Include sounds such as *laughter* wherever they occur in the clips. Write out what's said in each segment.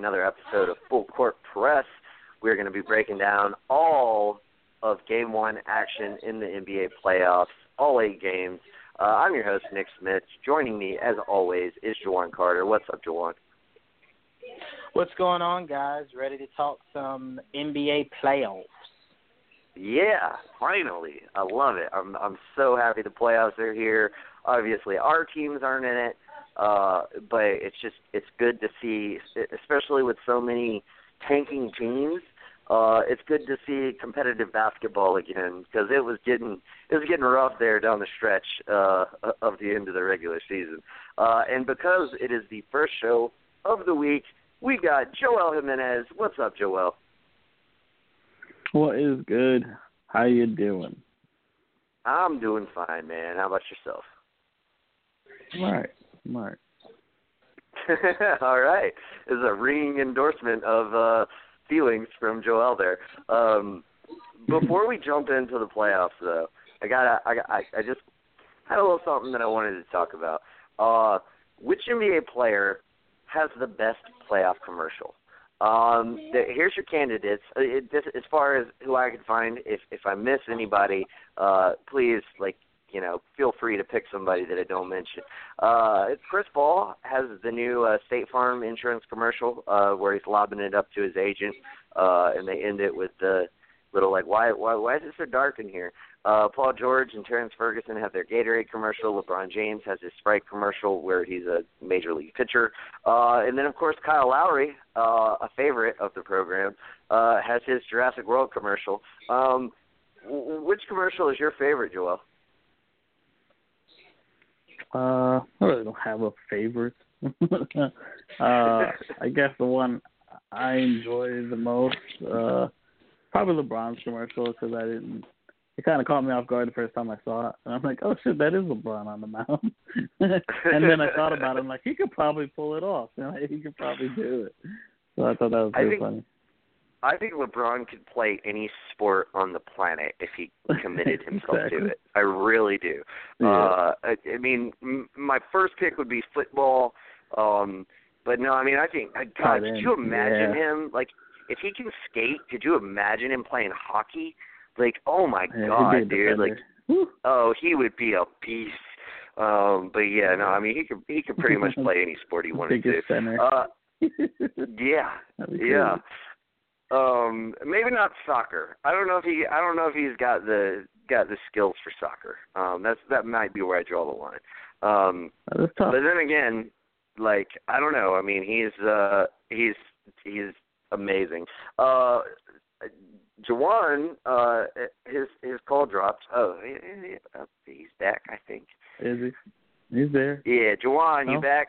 another episode of Full Court Press. We're going to be breaking down all of Game One action in the NBA playoffs, all eight games. Uh, I'm your host, Nick Smith. Joining me, as always, is Jawan Carter. What's up, Jawan? What's going on, guys? Ready to talk some NBA playoffs? Yeah, finally. I love it. I'm I'm so happy the playoffs are here. Obviously, our teams aren't in it, uh, but it's just it's good to see, especially with so many tanking teams. Uh, it's good to see competitive basketball again because it was getting it was getting rough there down the stretch uh, of the end of the regular season. Uh, and because it is the first show of the week, we got Joel Jimenez. What's up, Joel? What is good? How you doing? I'm doing fine, man. How about yourself? All right. Right. *laughs* All right. This is a ringing endorsement of uh feelings from Joel there. Um before we jump into the playoffs though, I got I I, I just had a little something that I wanted to talk about. Uh which NBA player has the best playoff commercial? Um, the, here's your candidates. Uh, it, this, as far as who I can find, if if I miss anybody, uh, please like you know feel free to pick somebody that I don't mention. Uh, Chris Paul has the new uh, State Farm insurance commercial uh, where he's lobbing it up to his agent, uh, and they end it with the little like why why why is it so dark in here? Uh, Paul George and Terrence Ferguson have their Gatorade commercial. LeBron James has his Sprite commercial where he's a major league pitcher. Uh, and then, of course, Kyle Lowry, uh, a favorite of the program, uh, has his Jurassic World commercial. Um, which commercial is your favorite, Joel? Uh, I really don't have a favorite. *laughs* uh, I guess the one I enjoy the most, uh, probably LeBron's commercial because I didn't it kind of caught me off guard the first time I saw it, and I'm like, oh shit, that is LeBron on the mound. *laughs* and then I thought about it, I'm like, he could probably pull it off. *laughs* You know, he could probably do it. So I thought that was pretty think, funny. I think LeBron could play any sport on the planet if he committed *laughs* himself exactly. to it. I really do. Yeah. Uh, I, I mean, m- my first pick would be football. Um, but no, I mean, I think, uh, God, Tight could you imagine yeah. him like if he can skate? Could you imagine him playing hockey? Like, oh my Yeah, God, dude! Like. Whew. oh, he would be a beast. Um, but yeah, no, I mean, he could he could pretty much *laughs* play any sport he wanted Biggest to. center. Uh, *laughs* yeah, yeah. Cool. Um, maybe not soccer. I don't know if he. I don't know if he's got the got the skills for soccer. Um, that's that might be where I draw the line. Um, That is tough. but then again, like I don't know. I mean, he's uh he's he's amazing. Uh, Jawan, uh, his his call dropped. Oh, he- he- uh, he's back. I think. Is he? He's there. Yeah, Jawan, you Oh. back?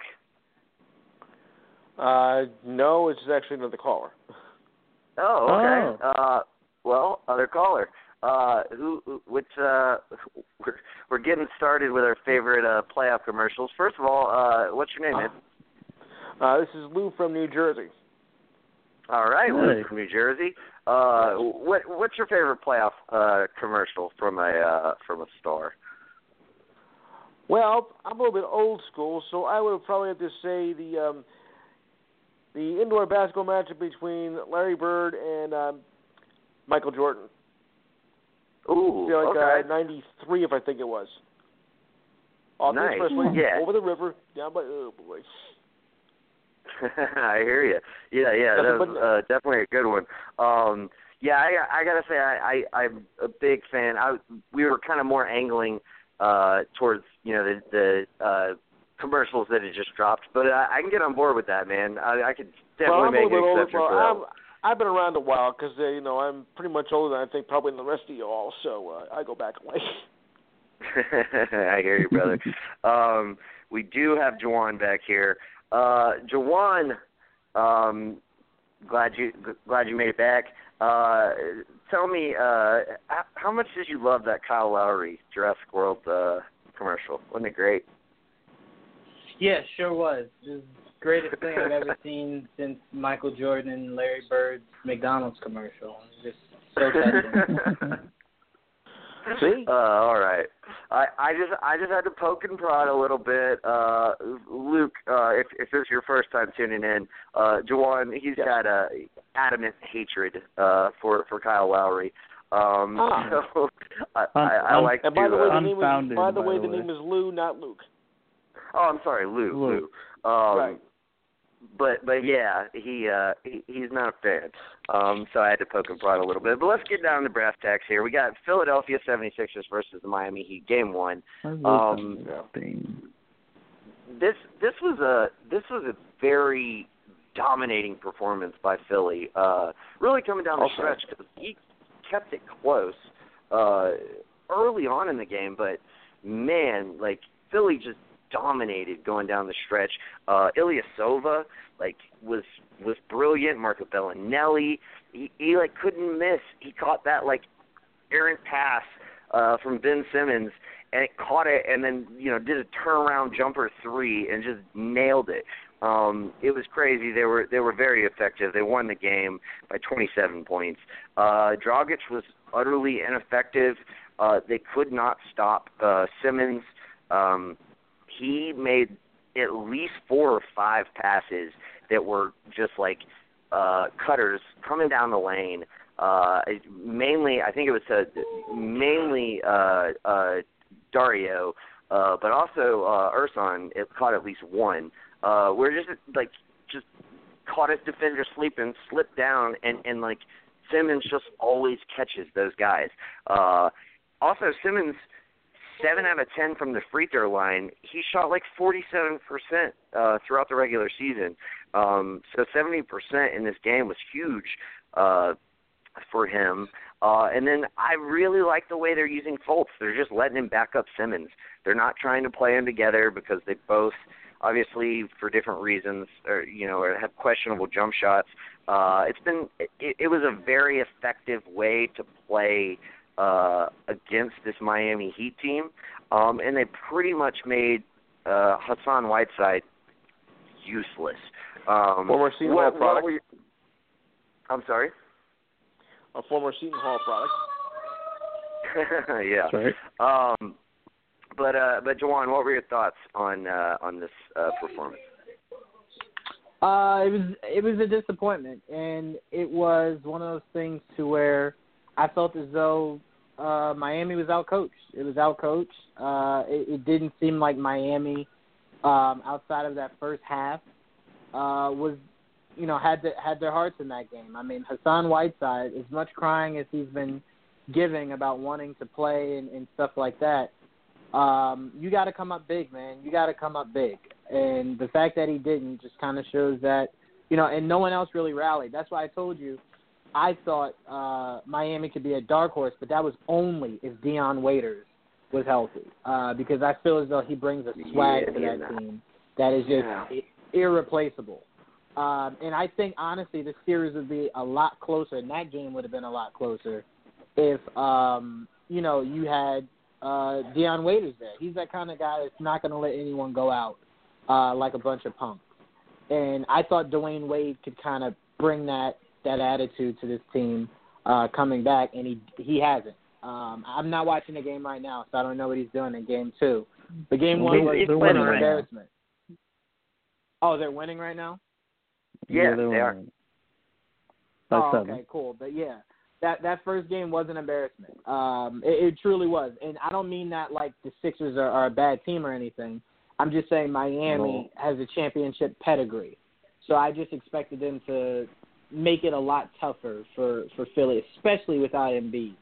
Uh, no, it's actually another caller. Oh, okay. Oh. Uh, well, other caller. Uh, who? who- Which? Uh, *laughs* we're we're getting started with our favorite uh, playoff commercials. First of all, uh, what's your name, man? Uh, this is Lou from New Jersey. All right, Hey. Luke from New Jersey. Uh, what what's your favorite playoff uh, commercial from a uh, from a star? Well, I'm a little bit old school, so I would probably have to say the um, the indoor basketball matchup between Larry Bird and um, Michael Jordan. Ooh, Feel like okay. uh, '93, if I think it was. Off Nice. the expressway, Yeah. over the river, down by oh boy. *laughs* I hear you. Yeah, yeah, that was uh, definitely a good one. Um, yeah, I, I gotta say, I, I, I'm a big fan. I, we were kind of more angling uh, towards, you know, the, the uh, commercials that had just dropped, but I, I can get on board with that, man. I, I could definitely well, make an older. exception Well, for that. I'm. I've been around a while because uh, you know I'm pretty much older than I think probably than the rest of you all, so uh, I go back a way. *laughs* *laughs* I hear you, brother. um, we do have Jawan back here. Uh, Jawan, um, glad you glad you made it back. Uh, tell me, uh, how, how much did you love that Kyle Lowry Jurassic World uh, commercial? Wasn't it great? Yeah, sure was. It was the greatest thing I've ever *laughs* seen since Michael Jordan and Larry Bird's McDonald's commercial. Just so *laughs* touching. *laughs* See? Uh, all right. I I just I just had to poke and prod a little bit. Uh, Luke, uh, if if this is your first time tuning in, uh, Jawan, he's Yes. got a adamant hatred uh, for for Kyle Lowry. Um, Ah. so I, I, I Un- like And by to. the way, uh, the name is Unfounded, by the by way, the the way. name is Lou, not Luke. Oh, I'm sorry, Lou. Lou. Lou. Um, Right. But but yeah, he uh he, he's not a fan. Um so I had to poke and prod a little bit. But let's get down to brass tacks here. We got Philadelphia 76ers versus the Miami Heat game 1. Um, thing. This this was a this was a very dominating performance by Philly. Uh really coming down the Okay. stretch cuz he kept it close uh early on in the game, but man, like Philly just dominated going down the stretch. Uh Ilyasova like was was brilliant. Marco Belinelli, he, he like couldn't miss. He caught that like errant pass uh from Ben Simmons and it caught it and then, you know, did a turnaround jumper three and just nailed it. Um it was crazy. They were they were very effective. They won the game by 27 points. Uh Dragic was utterly ineffective. Uh they could not stop uh Simmons. Um he made at least four or five passes that were just like uh cutters coming down the lane. Uh mainly I think it was uh, mainly uh uh Dario, uh but also uh Ersan it caught at least one. Uh where just like just caught his defender sleeping, slipped down and and like Simmons just always catches those guys. Uh also Simmons seven out of ten from the free throw line. He shot like forty seven percent uh throughout the regular season. Um so seventy percent in this game was huge uh for him. Uh and then I really like the way they're using Fultz. They're just letting him back up Simmons. They're not trying to play them together because they both obviously for different reasons or you know or have questionable jump shots. Uh it's been it, it was a very effective way to play uh against this Miami Heat team. Um and they pretty much made uh Hassan Whiteside useless. Um Former Seton Hall product. were you- I'm sorry? A former Seton Hall product. *laughs* yeah. That's right. Um but uh but Jawan, what were your thoughts on uh on this uh performance? Uh, it was it was a disappointment, and it was one of those things to where I felt as though uh, Miami was outcoached. It was outcoached. Uh, it, it didn't seem like Miami, um, outside of that first half, uh, was you know had the, had their hearts in that game. I mean, Hassan Whiteside, as much crying as he's been giving about wanting to play and, and stuff like that, um, you got to come up big, man. You got to come up big. And the fact that he didn't just kind of shows that, you know, and no one else really rallied. That's why I told you I thought uh, Miami could be a dark horse, but that was only if Dion Waiters was healthy. Uh, because I feel as though he brings a swag Yeah, to that team that is just Yeah. irreplaceable. Um, and I think honestly, the series would be a lot closer, and that game would have been a lot closer if um, you know you had uh, Dion Waiters there. He's that kind of guy that's not going to let anyone go out uh, like a bunch of punks. And I thought Dwyane Wade could kind of bring that that attitude to this team uh, coming back, and he he hasn't. Um, I'm not watching the game right now, so I don't know what he's doing in game two. But game one They're- was they're winning an right now. embarrassment. Oh, they're winning right now. Yeah, they they are. won. By oh, seven. okay, cool. But yeah, that that first game was an embarrassment. Um, it, it truly was, and I don't mean that like the Sixers are, are a bad team or anything. I'm just saying Miami has a championship pedigree, so I just expected them to make it a lot tougher for for Philly, especially without Embiid.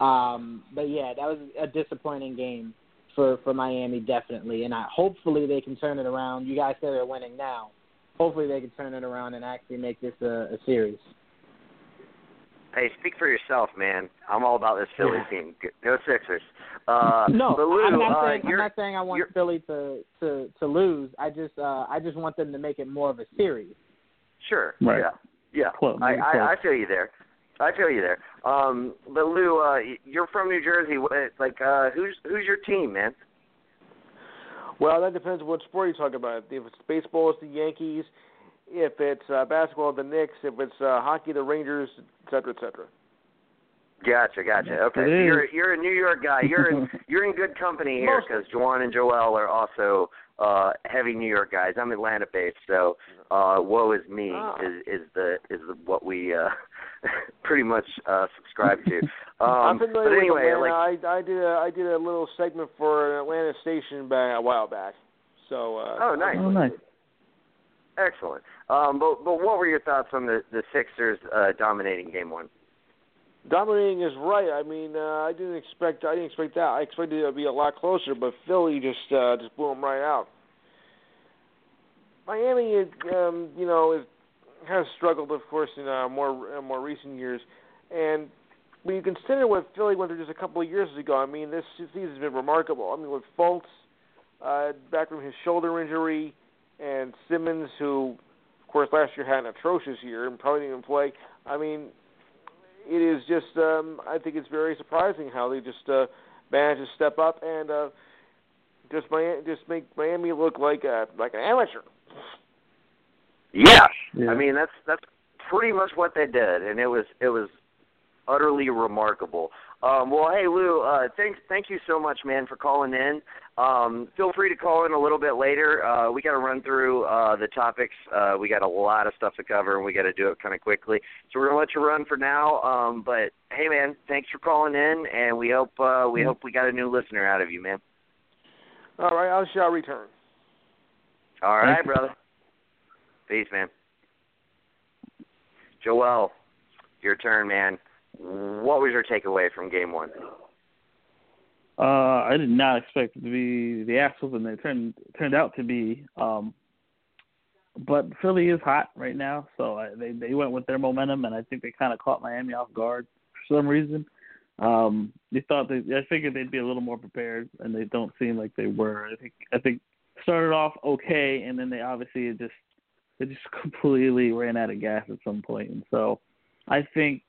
Um, but yeah, that was a disappointing game for for Miami definitely, and I hopefully they can turn it around. You guys say they're winning now. Hopefully they can turn it around and actually make this a, a series. Hey, speak for yourself, man. I'm all about this Philly team. Go Sixers. Uh, No, Lou, I'm not uh, saying I'm not saying I want Philly to to to lose. I just uh I just want them to make it more of a series. sure. Right. Yeah. Yeah. Close, I, I close. I feel you there. I feel you there. Um, but Lou, uh, you're from New Jersey. Like, uh, who's who's your team, man? Well, that depends on what sport you're talking about. If it's baseball, it's the Yankees. If it's uh, basketball, the Knicks. If it's uh, hockey, the Rangers, et cetera, et cetera. Gotcha, gotcha. Okay, so you're you're a New York guy. You're in *laughs* you're in good company here because Juwan and Joel are also uh heavy New York guys. I'm Atlanta based, so uh woe is me Ah. is is the is the, what we uh *laughs* pretty much uh subscribe to. *laughs* Um I'm familiar but anyway, with like Atlanta. I I did a I did a little segment for an Atlanta station back a while back. So uh Oh, nice. Oh, nice. excellent. Um but but what were your thoughts on the the Sixers uh dominating game 1? Dominating is right. I mean, uh, I didn't expect I didn't expect that. I expected it to be a lot closer, but Philly just uh, just blew them right out. Miami, is, um, you know, is, has struggled, of course, in uh, more uh, more recent years, and when you consider what Philly went through just a couple of years ago, I mean, this season's been remarkable. I mean, with Fultz uh, back from his shoulder injury, and Simmons, who, of course, last year had an atrocious year and probably didn't even play. I mean, it is just um I think it's very surprising how they just uh managed to step up and uh just Miami, just make Miami look like a like an amateur. Yeah. Yeah. I mean, that's that's pretty much what they did, and it was it was utterly remarkable. Um, well, hey Lou, uh, thanks thank you so much, man, for calling in. Um, feel free to call in a little bit later. Uh, we got to run through uh, the topics. Uh, we got a lot of stuff to cover, and we got to do it kind of quickly. So we're gonna let you run for now. Um, but hey, man, thanks for calling in, and we hope uh, we hope we got a new listener out of you, man. All right, I shall return. All right, brother. Peace, man. Joel, your turn, man. What was your takeaway from game one? Uh, I did not expect it to be the ass whooping they turned turned out to be. Um, but Philly is hot right now, so I, they they went with their momentum, and I think they kind of caught Miami off guard for some reason. Um, they thought they I figured they'd be a little more prepared, and they don't seem like they were. I think I think started off okay, and then they obviously just they just *laughs* completely ran out of gas at some point, and so I think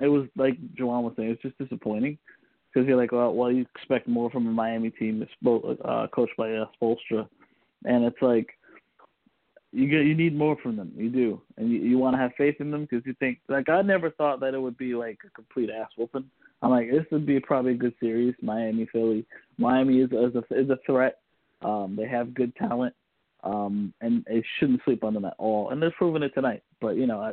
it was like Juwan was saying, it was just disappointing because you're like, well, well, you expect more from a Miami team that's uh, coached by uh, Spoelstra, and it's like you get you need more from them. You do, and you, you want to have faith in them because you think like I never thought that it would be like a complete ass whooping. I'm like this would be probably a good series, Miami Philly. Miami is is a is a threat. Um, they have good talent, um, and they shouldn't sleep on them at all. And they're proving it tonight. But you know, I,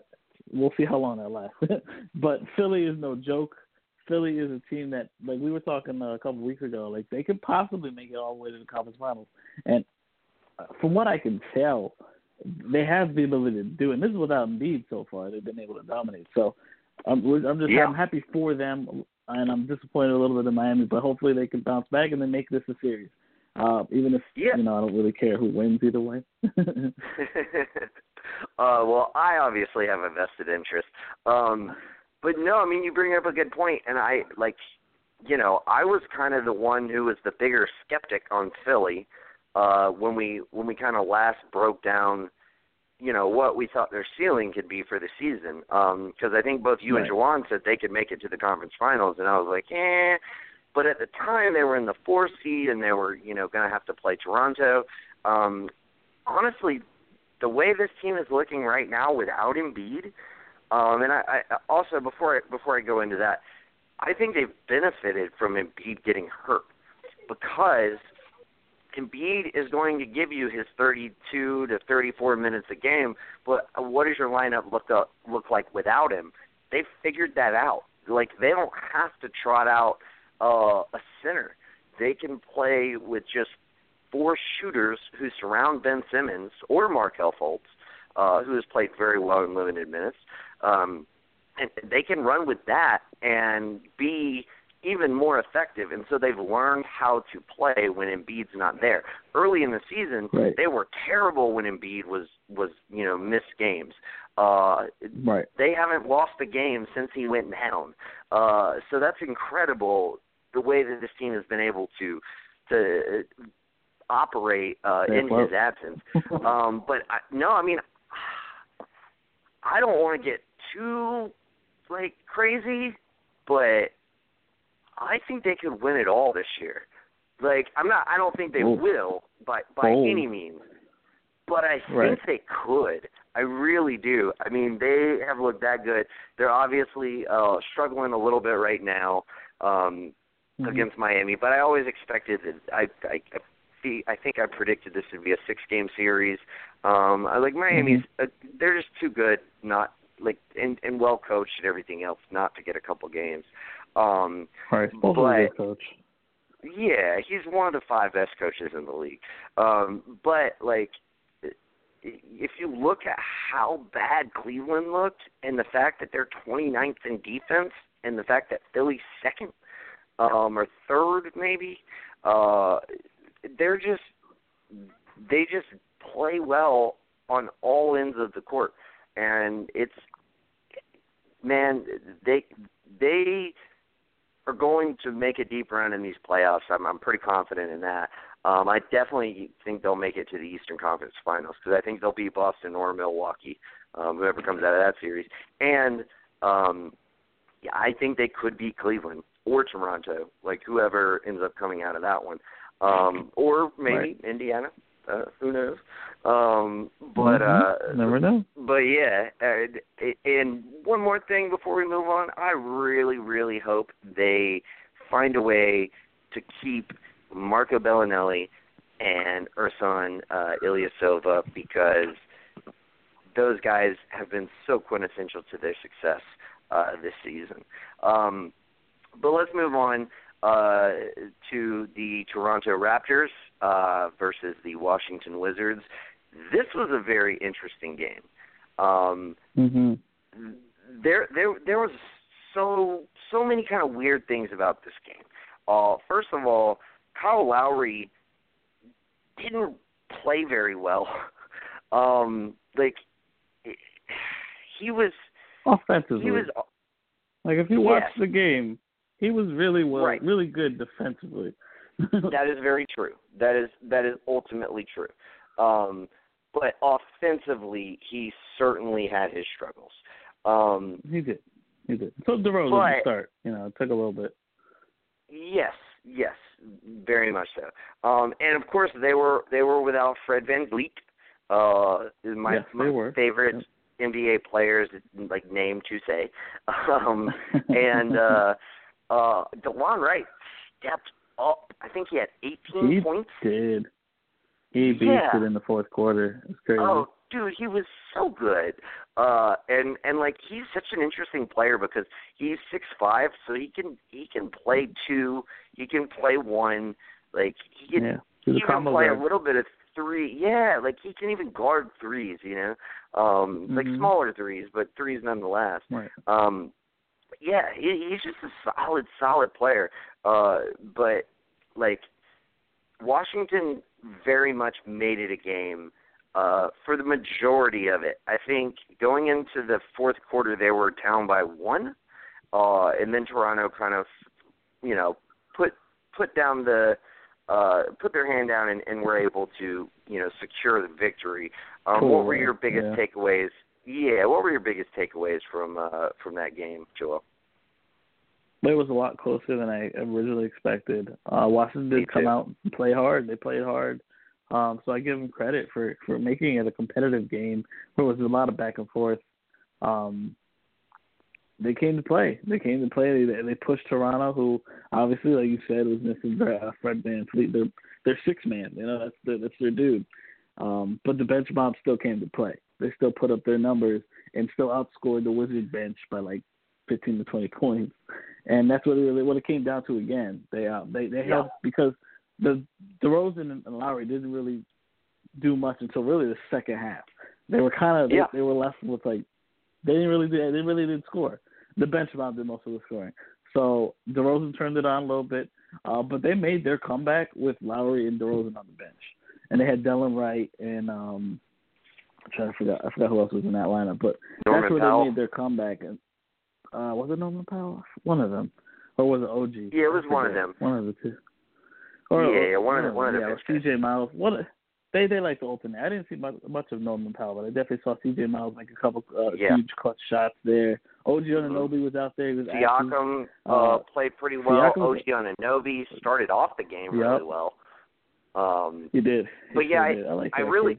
we'll see how long that lasts. *laughs* but Philly is no joke. Philly is a team that, like we were talking uh, a couple weeks ago, like they could possibly make it all the way to the conference finals. And uh, from what I can tell, they have the ability to do it. And this is without Embiid so far. They've been able to dominate. So I'm, I'm just Yeah. I'm happy for them, and I'm disappointed a little bit in Miami, but hopefully they can bounce back and then make this a series. Uh, even if Yeah. you know I don't really care who wins either way. *laughs* *laughs* uh, well, I obviously have a vested interest. Um, but no, I mean you bring up a good point, and I like, you know, I was kind of the one who was the bigger skeptic on Philly uh, when we when we kind of last broke down, you know, what we thought their ceiling could be for the season. Because I think both you and Right. Jawan said they could make it to the conference finals, and I was like, eh. But at the time, they were in the fourth seed, and they were, you know, going to have to play Toronto. Um, honestly, the way this team is looking right now without Embiid, um, and I, I also before I, before I go into that, I think they've benefited from Embiid getting hurt because Embiid is going to give you his 32 to 34 minutes a game. But what does your lineup look up, look like without him? They've figured that out. Like they don't have to trot out uh, a center. They can play with just four shooters who surround Ben Simmons or Markelle Fultz, uh, who has played very well in limited minutes. Um, and they can run with that and be even more effective. And so they've learned how to play when Embiid's not there. Early in the season, Right. they were terrible when Embiid was was you know missed games. Uh, right. they haven't lost a game since he went down. Uh, so that's incredible the way that this team has been able to to operate uh, in his absence. um, but I, no, I mean, I don't want to get too like crazy, but I think they could win it all this year. Like I'm not. I don't think they Bold. will, by by Bold. any means. but I think Right. they could. I really do. I mean, they have looked that good. They're obviously uh struggling a little bit right now um Mhm. against Miami, but I always expected that I I I, see, I think I predicted this would be a six game series. Um I like Miami's uh, they're just too good not like and and well coached and everything else not to get a couple games. Um Right. To good coach. yeah, he's one of the five best coaches in the league. Um, but like, if you look at how bad Cleveland looked, and the fact that they're 29th in defense, and the fact that Philly's second um, or third, maybe, uh, they're just they just play well on all ends of the court, and it's man, they they are going to make a deep run in these playoffs. I'm I'm pretty confident in that. Um, I definitely think they'll make it to the Eastern Conference Finals because I think they'll beat Boston or Milwaukee, um, whoever comes out of that series. And um, yeah, I think they could beat Cleveland or Toronto, like whoever ends up coming out of that one, um, or maybe Right. Indiana. Uh, who knows? Um, but uh, Mhm. never know. but yeah, and, and one more thing before we move on, I really, really hope they find a way to keep Marco Belinelli and Ersan uh, Ilyasova because those guys have been so quintessential to their success uh, this season. Um, but let's move on uh, to the Toronto Raptors uh, versus the Washington Wizards. This was a very interesting game. Um, Mhm. there, there, there was so so many kind of weird things about this game. Uh, first of all, Kyle Lowry didn't play very well. *laughs* Um, like he was, Offensively. he was like if you watch the game, he was really well Right. really good defensively. *laughs* that is very true. That is that is ultimately true. Um, but offensively, he certainly had his struggles. Um, he did. He did. So DeRozan But- to start, you know, it took a little bit. yes, yes, very much so. Um, and of course, they were they were without Fred VanVleet, uh, my, Yes, my favorite NBA players, like name to say. *laughs* Um, *laughs* and uh, uh, Delon Wright stepped up. I think he had 18 He points. did. He beat Yeah. it in the fourth quarter. It's crazy. Oh, dude, he was so good. Uh and and like he's such an interesting player because he's six five, so he can he can play two, he can play one, like he can yeah. he can play guard. a little bit of three. Yeah, like he can even guard threes, you know. Um like Mhm. smaller threes, but threes nonetheless. Right. Um yeah, he, he's just a solid, solid player. Uh but like Washington very much made it a game uh for the majority of it. I think going into the fourth quarter they were down by one. Uh and then Toronto kind of you know, put put down the uh put their hand down and, and were able to, you know, secure the victory. Um Pull what were your biggest yeah. takeaways? Yeah, what were your biggest takeaways from uh from that game, Joel? It was a lot closer than I originally expected. Uh, Washington did come out and play hard. They played hard. Um, so I give them credit for for making it a competitive game. There was a lot of back and forth. Um, they came to play. They came to play. They they pushed Toronto, who obviously, like you said, was missing uh, Fred VanVleet. They're they're six man. You know that's their, that's their dude. Um, but the bench mob still came to play. They still put up their numbers and still outscored the Wizard bench by like 15 to 20 points. And that's what it really what it came down to again. They uh, they they Yeah. held because the DeRozan and and Lowry didn't really do much until really the second half. They were kind of Yeah. they, they were left with like they didn't really do, they really didn't score. The bench mob did most of the scoring. So DeRozan turned it on a little bit, uh, but they made their comeback with Lowry and DeRozan on the bench, and they had Delon Wright and um, I'm trying to I forgot who else was in that lineup, but Norman that's where Powell. they made their comeback. And uh, was it Norman Powell? One of them, or was it OG? Yeah, it was one of them. One of the two. Yeah, yeah, one of the- one of the yeah, or CJ Miles. What a, they they like to open alternate. I didn't see much, much of Norman Powell, but I definitely saw CJ Miles make a couple uh, Yeah. huge clutch shots there. OG Anunoby was out there. He was. Siakam uh, uh, played pretty well. Siakam- OG Anunoby started off the game really Yep. well. Um, He did. He But yeah, did. I, like I really.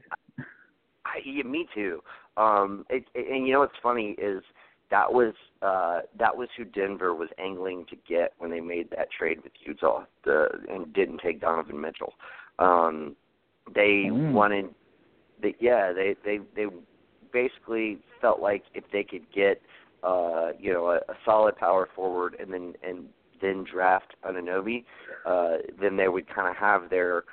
Yeah, me too. Um, it, it, and you know what's funny is that was uh, that was who Denver was angling to get when they made that trade with Utah, the, and didn't take Donovan Mitchell. Um, they Mm. wanted, they, yeah, they they they basically felt like if they could get, uh, you know, a, a solid power forward and then and then draft Anunoby, uh, then they would kind of have their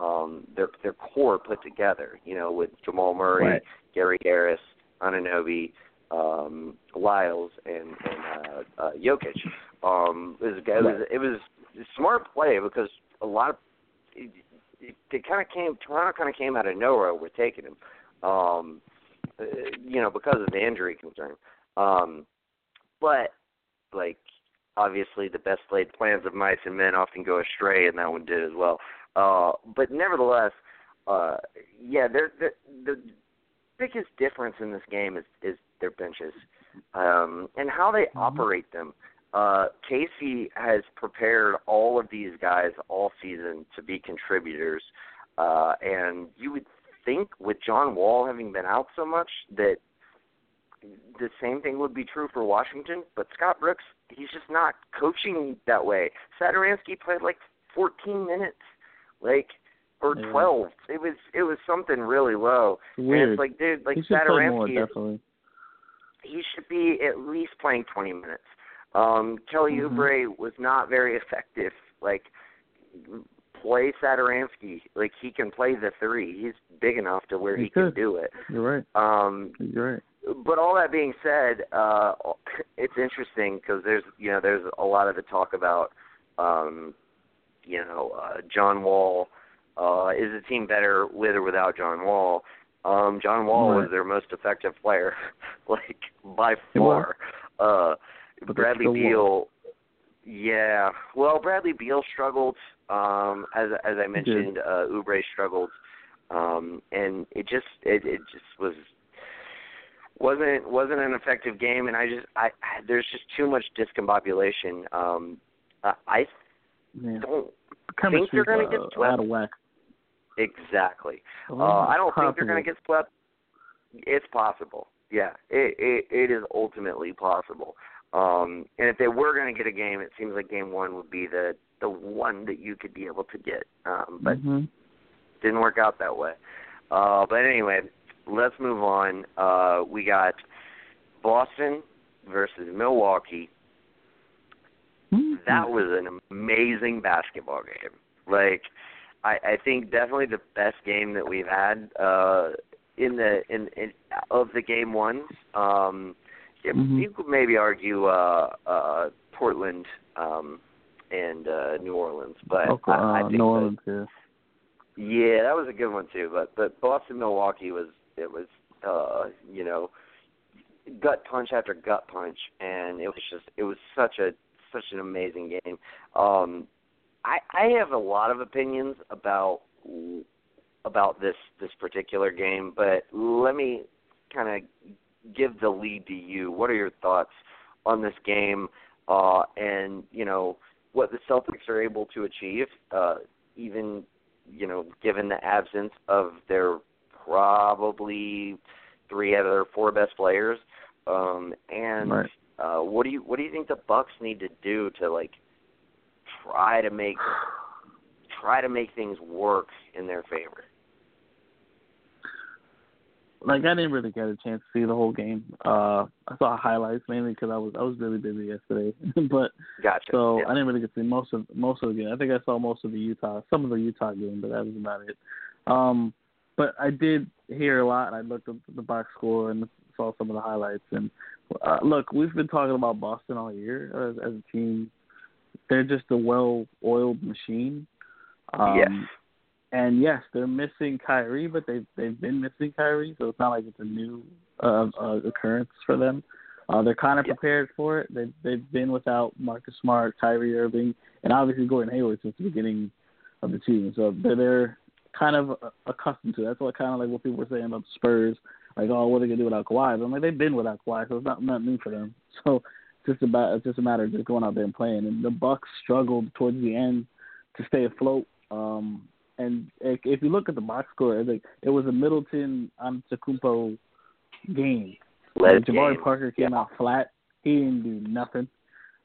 um, their their core put together. You know, with Jamal Murray, Right. Gary Harris, Anunoby, um, Lyles, and and uh, uh, Jokic. Um, it was it was, it was a smart play because a lot of it, it, kind of came Toronto kind of came out of nowhere with taking him. Um, uh, you know, because of the injury concern. Um, but like obviously the best laid plans of mice and men often go astray, and that one did as well. Uh, but nevertheless, uh, yeah, they're, they're, the biggest difference in this game is is their benches um, and how they operate them. Uh, Casey has prepared all of these guys all season to be contributors, uh, and you would think with John Wall having been out so much that the same thing would be true for Washington. But Scott Brooks, he's just not coaching that way. Satoransky played like 14 minutes, like or Yeah. 12. It was it was something really low. And Weird. it's like, dude, like he should play more, definitely. he should be at least playing 20 minutes. Um, Kelly Mhm. Oubre was not very effective. Like, play Satoransky. Like, he can play the three. He's big enough to where He he, can do it. You're right. Um, You're right. but all that being said, uh, it's interesting because there's you know there's a lot of the talk about um, you know uh, John Wall. Uh, is the team better with or without John Wall? Um, John Wall Right. was their most effective player, *laughs* like by far. Uh, But Bradley Beal. Yeah, well, Bradley Beal struggled. Um, as as I mentioned, uh, Oubre struggled, um, and it just it it just was wasn't wasn't an effective game. And I just I, I there's just too much discombobulation. Um, I, I Yeah. don't Chemistry's, they're gonna uh, get swept? out of whack. exactly. Oh, Uh, I don't think they're going to get swept. It's possible. Yeah, it, it it is ultimately possible. Um, and if they were going to get a game, it seems like game one would be the the one that you could be able to get. Um, but Mhm. didn't work out that way. Uh, but anyway, let's move on. Uh, we got Boston versus Milwaukee. That was an amazing basketball game. Like, I, I think definitely the best game that we've had uh, in the in, in of the game ones. Um, you- Mhm. You could maybe argue uh, uh, Portland um, and uh, New Orleans, but Okay, I, I uh, think New that- yeah. yeah, that was a good one too. But but Boston Milwaukee was it was uh you know gut punch after gut punch, and it was just it was such a such an amazing game. Um, I I have a lot of opinions about about this this particular game, but let me kind of give the lead to you. What are your thoughts on this game? Uh, and you know what the Celtics are able to achieve, uh, even you know, given the absence of their probably three out of their four best players. Um, and Right. Uh, what do you what do you think the Bucks need to do to like try to make try to make things work in their favor? like I didn't really get a chance to see the whole game. Uh, I saw highlights mainly because I was I was really busy yesterday, *laughs* but Gotcha. so Yeah. I didn't really get to see most of most of the game. I think I saw most of the Utah, some of the Utah game, but that was about it. Um, but I did hear a lot. and I looked at the box score and saw some of the highlights. And uh, look, we've been talking about Boston all year as, as a team. They're just a well-oiled machine. Um, Yes. And yes, they're missing Kyrie, but they've they've been missing Kyrie, so it's not like it's a new uh, uh, occurrence for them. Uh, they're kind of Yeah. prepared for it. They've they've been without Marcus Smart, Kyrie Irving, and obviously Gordon Hayward since the beginning of the season. So they're they're kind of accustomed to. It. That's what kind of like what people were saying about the Spurs, like oh, what are they gonna do without Kawhi? But I'm like they've been without Kawhi, so it's not not new for them. *laughs* So it's just about it's just a matter of just going out there and playing. And the Bucks struggled towards the end to stay afloat. Um, and if you look at the box score, like it was a Middleton on Antetokounmpo game. Led Jabari game. Parker came Yeah. out flat. He didn't do nothing.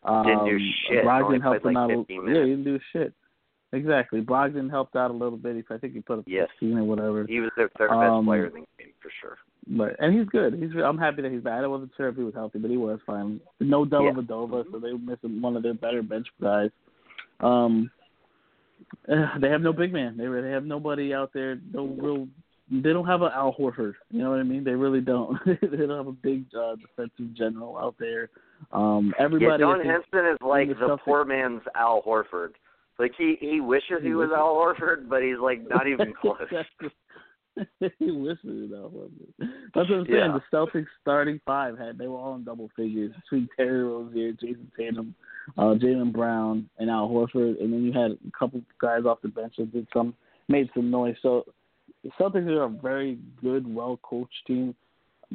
Um, Didn't do shit. Brogdon helped him like, out. a- 15 yeah, he didn't do shit. Exactly. Brogdon helped out a little bit. I think he put up Yes. 15 or whatever. He was their third best Um, player in the game for sure. But and he's good. He's. I'm happy that he's back. I wasn't sure if he was healthy, but he was fine. No Dellavedova, so they were missing one of their better bench guys. Um, eh, they have no big man. They they have nobody out there. No real. They don't have an Al Horford. You know what I mean? They really don't. *laughs* they don't have a big uh, defensive general out there. Um, everybody. I Don think- Henson is like the the Celtics- poor man's Al Horford. Like he he wishes he He was. Al Horford, but he's like not even *laughs* close. *laughs* he wishes it Al Horford. That's what I'm saying. Yeah. The Celtics starting five had they were all in double figures between Terry Rozier, Jayson Tatum, uh, Jaylen Brown, and Al Horford, and then you had a couple guys off the bench that did some made some noise. So the Celtics are a very good, well coached team.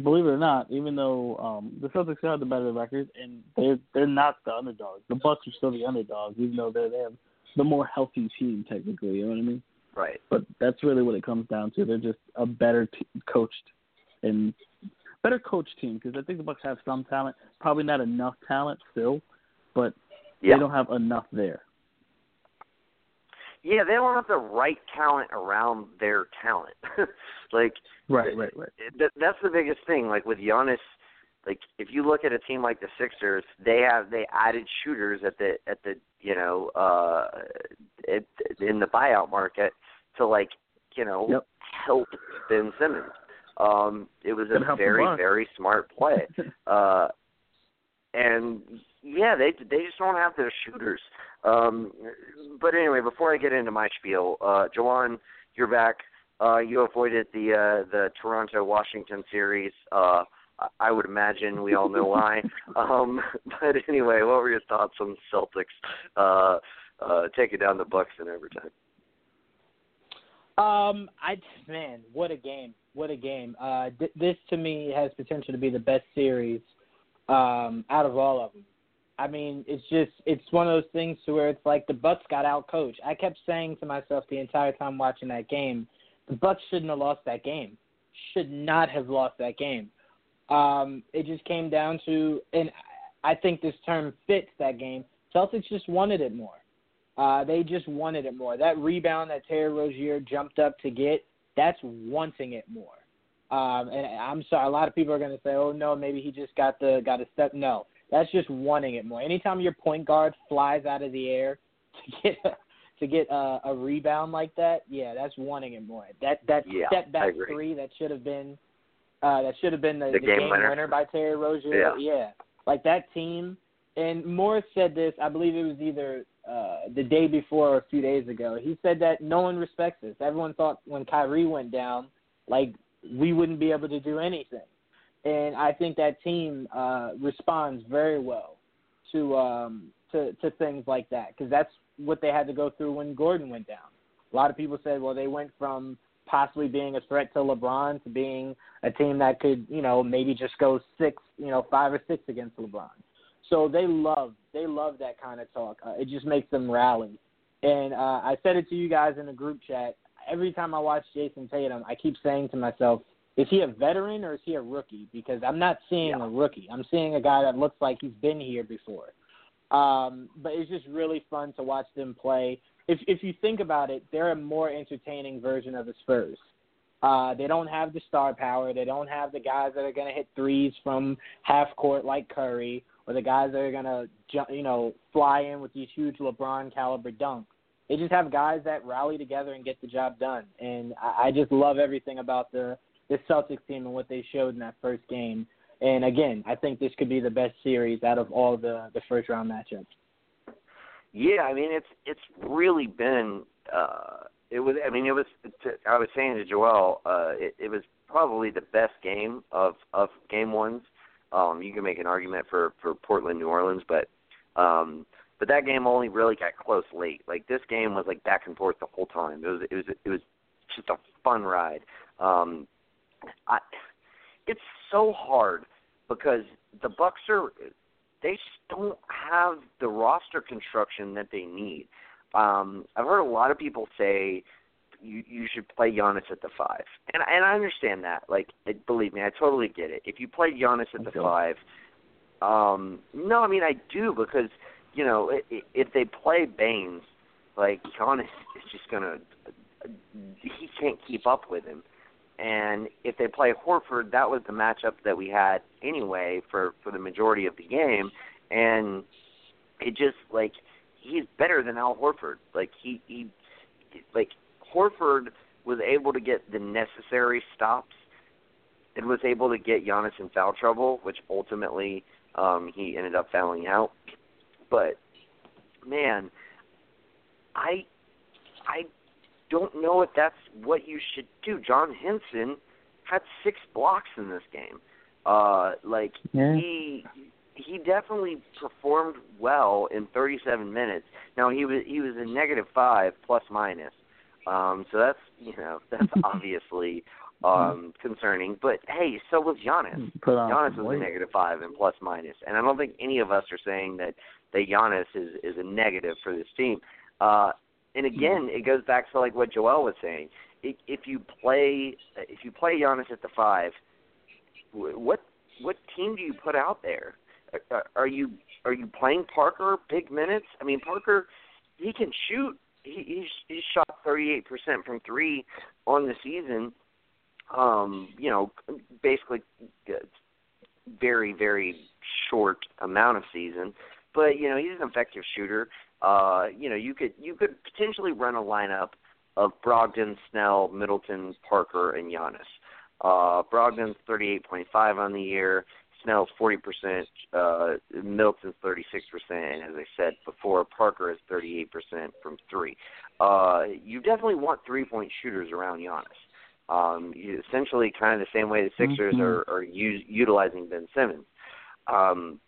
Believe it or not, even though um, the Celtics have the better record and they're they're not the underdogs. The Bucks are still the underdogs, even though they they have the more healthy team technically. You know what I mean? Right. But that's really what it comes down to. They're just a better t- coached and better coached team because I think the Bucks have some talent, probably not enough talent still, but Yeah. they don't have enough there. Yeah, they don't have the right talent around their talent. *laughs* like Right, right, right. that, that's the biggest thing. Like with Giannis, like if you look at a team like the Sixers, they have they added shooters at the at the you know uh at, in the buyout market to like you know Yep. help Ben Simmons. Um, it was a very very smart play. *laughs* Uh, and yeah, they they just don't have their shooters. Um, but anyway, before I get into my spiel, uh, Jawan, you're back. Uh, you avoided the uh, the Toronto Washington series. Uh, I- would imagine we all know why. *laughs* um, but anyway, what were your thoughts on the Celtics uh, uh, taking down the Bucks in overtime? Um, I man, what a game! What a game! Uh, th- this to me has potential to be the best series um, out of all of them. I mean, it's just it's one of those things to where it's like the Bucks got out coached. I kept saying to myself the entire time watching that game, the Bucks shouldn't have lost that game. Should not have lost that game. Um, it just came down to, and I think this term fits that game. Celtics just wanted it more. Uh, they just wanted it more. That rebound that Terry Rozier jumped up to get, that's wanting it more. Um, and I'm sorry, a lot of people are going to say, "Oh no, maybe he just got the got a step." No, that's just wanting it more. Anytime your point guard flies out of the air to *laughs* get a, to get a, a rebound like that, yeah, that's wanting it more. That that Yeah, step back three that should have been uh, that should have been the, The game winner. by Terry Rozier. Yeah. like that team. And Morris said this. I believe it was either uh, the day before or a few days ago. He said that no one respects us. Everyone thought when Kyrie went down, like we wouldn't be able to do anything. And I think that team uh, responds very well to um, to to things like that because that's what they had to go through when Gordon went down. A lot of people said, well, they went from possibly being a threat to LeBron to being a team that could, you know, maybe just go six, you know, five or six against LeBron. So they love they love that kind of talk. Uh, it just makes them rally. And uh, I said it to you guys in the group chat. Every time I watch Jayson Tatum, I keep saying to myself, is he a veteran or is he a rookie? Because I'm not seeing Yeah. a rookie. I'm seeing a guy that looks like he's been here before. Um, but it's just really fun to watch them play. If if you think about it, they're a more entertaining version of the Spurs. Uh, they don't have the star power. They don't have the guys that are going to hit threes from half court like Curry, or the guys that are going to you know fly in with these huge LeBron caliber dunks. They just have guys that rally together and get the job done. And I, I just love everything about the the Celtics team and what they showed in that first game. And again, I think this could be the best series out of all the the first round matchups. Yeah, I mean it's it's really been uh it was I mean it was I was saying to Joel uh it, it was probably the best game of of game ones. Um you can make an argument for for Portland New Orleans but um but that game only really got close late. Like this game was like back and forth the whole time. It was it was it was just a fun ride. Um I it's so hard because the Bucks are they just don't have the roster construction that they need. Um, I've heard a lot of people say you you should play Giannis at the five, and and I understand that. Like, it, believe me, I totally get it. If you play Giannis at the five, um, no, I mean I do because you know if they play Baynes, like Giannis *laughs* is just gonna he can't keep up with him. And if they play Horford, that was the matchup that we had anyway for for the majority of the game, and it just like he's better than Al Horford. Like he he like Horford was able to get the necessary stops and was able to get Giannis in foul trouble, which ultimately um he ended up fouling out. But man, I I don't know if that's what you should do. John Henson had six blocks in this game. Uh like Yeah. he he definitely performed well in 37 minutes. Now he was he was a negative 5 plus minus. Um so that's, you know, *laughs* that's *laughs* obviously um concerning, but hey, so was Giannis. On Giannis was a negative five and plus minus, minus. and I don't think any of us are saying that that Giannis is is a negative for this team. Uh, and again, it goes back to like what Joel was saying. If, you play if you play Giannis at the five, what what team do you put out there? Are, are you are you playing Parker big minutes? I mean, Parker he can shoot. He he's, he's shot 38% from three on the season. Um, you know, basically uh, very very short amount of season, but you know he's an effective shooter. Uh, you know you could you could potentially run a lineup of Brogdon, Snell, Middleton, Parker, and Giannis. Uh, Brogdon's 38.5 on the year. Snell's 40%, uh, Middleton's 36%, and as I said before, Parker is 38% from three. Uh, you definitely want three-point shooters around Giannis. Um, essentially, kind of the same way the Sixers Mhm. are, are us, utilizing Ben Simmons. Um,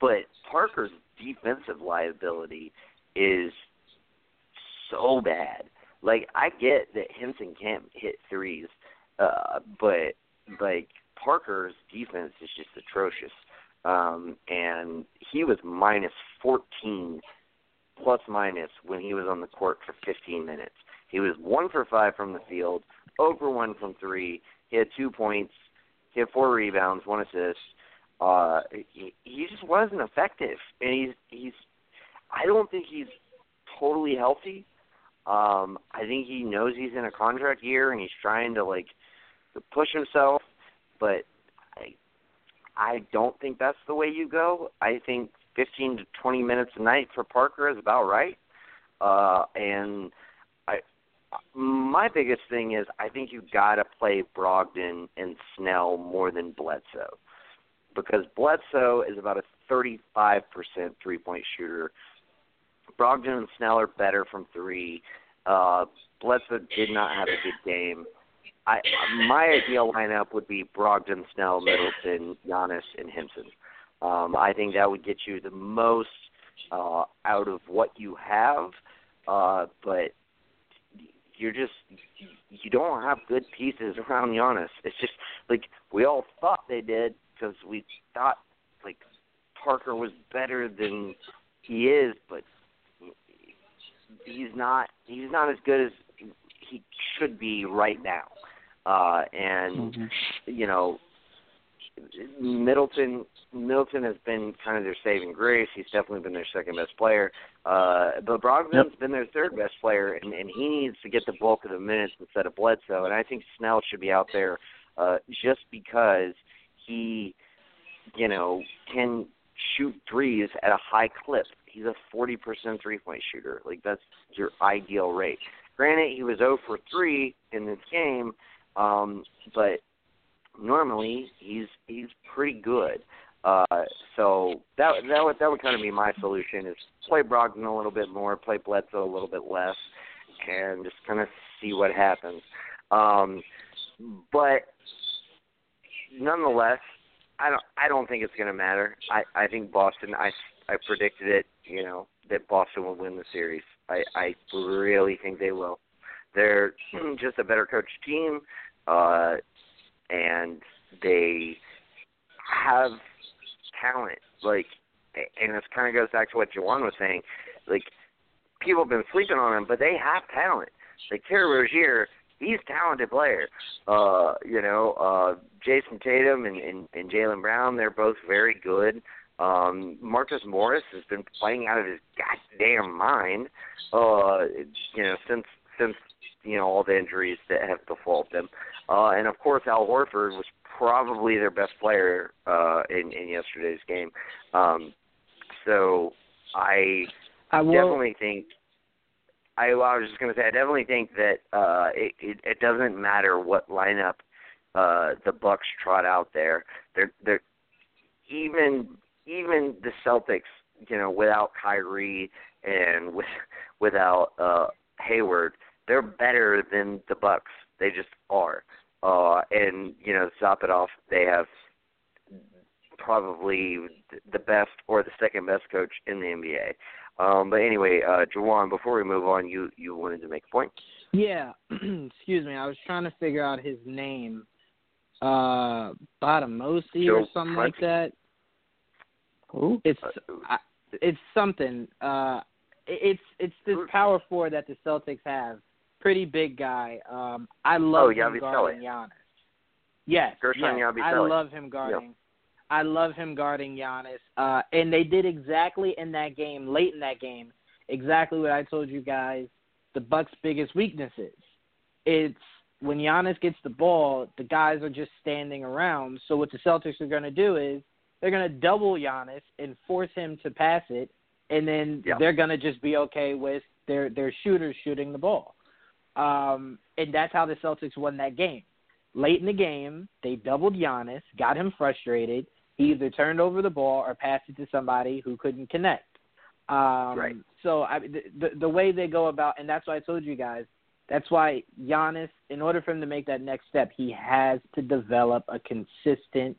but Parker's defensive liability is so bad. Like I get that Henson can't hit threes, uh, but like Parker's defense is just atrocious. Um, and he was minus 14 plus minus when he was on the court for 15 minutes. He was one for five from the field, over one from three. He had two points. He had four rebounds, one assist. Uh, he, he just wasn't effective, and he's he's. I don't think he's totally healthy. Um, I think he knows he's in a contract year, and he's trying to like to push himself. But I, I don't think that's the way you go. I think 15 to 20 minutes a night for Parker is about right. Uh, and I, my biggest thing is I think you got to play Brogdon and Snell more than Bledsoe because Bledsoe is about a 35% three-point shooter. Brogdon and Snell are better from three. Uh, Bledsoe did not have a good game. I my ideal lineup would be Brogdon, Snell, Middleton, Giannis, and Henson. Um, I think that would get you the most uh, out of what you have, uh, but you're just you don't have good pieces around Giannis. It's just like we all thought they did because we thought like Parker was better than he is, but he's not. He's not as good as he should be right now. Uh, and Mhm. you know, Middleton Middleton has been kind of their saving grace. He's definitely been their second best player. Uh, but Brogdon's been their third best player, and, and he needs to get the bulk of the minutes instead of Bledsoe. And I think Snell should be out there uh, just because he, you know, can shoot threes at a high clip. He's a 40% three-point shooter. Like that's your ideal rate. Granted, he was 0 for 3 in this game, um, but normally he's he's pretty good. Uh, so that that would that would kind of be my solution is play Brogdon a little bit more, play Bledsoe a little bit less, and just kind of see what happens. Um, but nonetheless, I don't I don't think it's going to matter. I I think Boston. I I predicted it. You know that Boston will win the series. I I really think they will. They're *clears throat* just a better coached team, uh, and they have talent. Like, and this kind of goes back to what Jawan was saying. Like, people have been sleeping on them, but they have talent. Like Terry Rozier, he's a talented player. Uh, you know, uh, Jayson Tatum and, and, and Jaylen Brown, they're both very good. Um, Marcus Morris has been playing out of his goddamn mind, uh, you know, since since you know all the injuries that have befallen them. Uh, and of course, Al Horford was probably their best player uh, in in yesterday's game. Um, so I, I will, definitely think. I, I was just going to say, I definitely think that uh, it, it, it doesn't matter what lineup uh, the Bucks trot out there. They're they're even even the Celtics, you know, without Kyrie and with without uh, Hayward, they're better than the Bucks. They just are. Uh, and you know, top it off, they have probably the best or the second best coach in the NBA. Um, but anyway, uh, Jawan, before we move on, you you wanted to make a point. Yeah, *clears throat* excuse me. I was trying to figure out his name, uh, Bottomosi or something like that. Who? It's Uh, I, it's something. Uh, it's it's this power forward that the Celtics have. Pretty big guy. Um, I love Oh, him Yabusele. guarding Giannis. Yes, Guerschon yes, I love him guarding. I love him guarding Giannis. Uh, and they did exactly in that game, late in that game, exactly what I told you guys. The Bucks' biggest weakness is. It's when Giannis gets the ball, the guys are just standing around. So what the Celtics are going to do is they're going to double Giannis and force him to pass it, and then Yeah. they're going to just be okay with their their shooters shooting the ball. Um, and that's how the Celtics won that game. Late in the game, they doubled Giannis, got him frustrated. He either turned over the ball or passed it to somebody who couldn't connect. Um, Right. So I, the, the the way they go about, and that's why I told you guys. That's why Giannis, in order for him to make that next step, he has to develop a consistent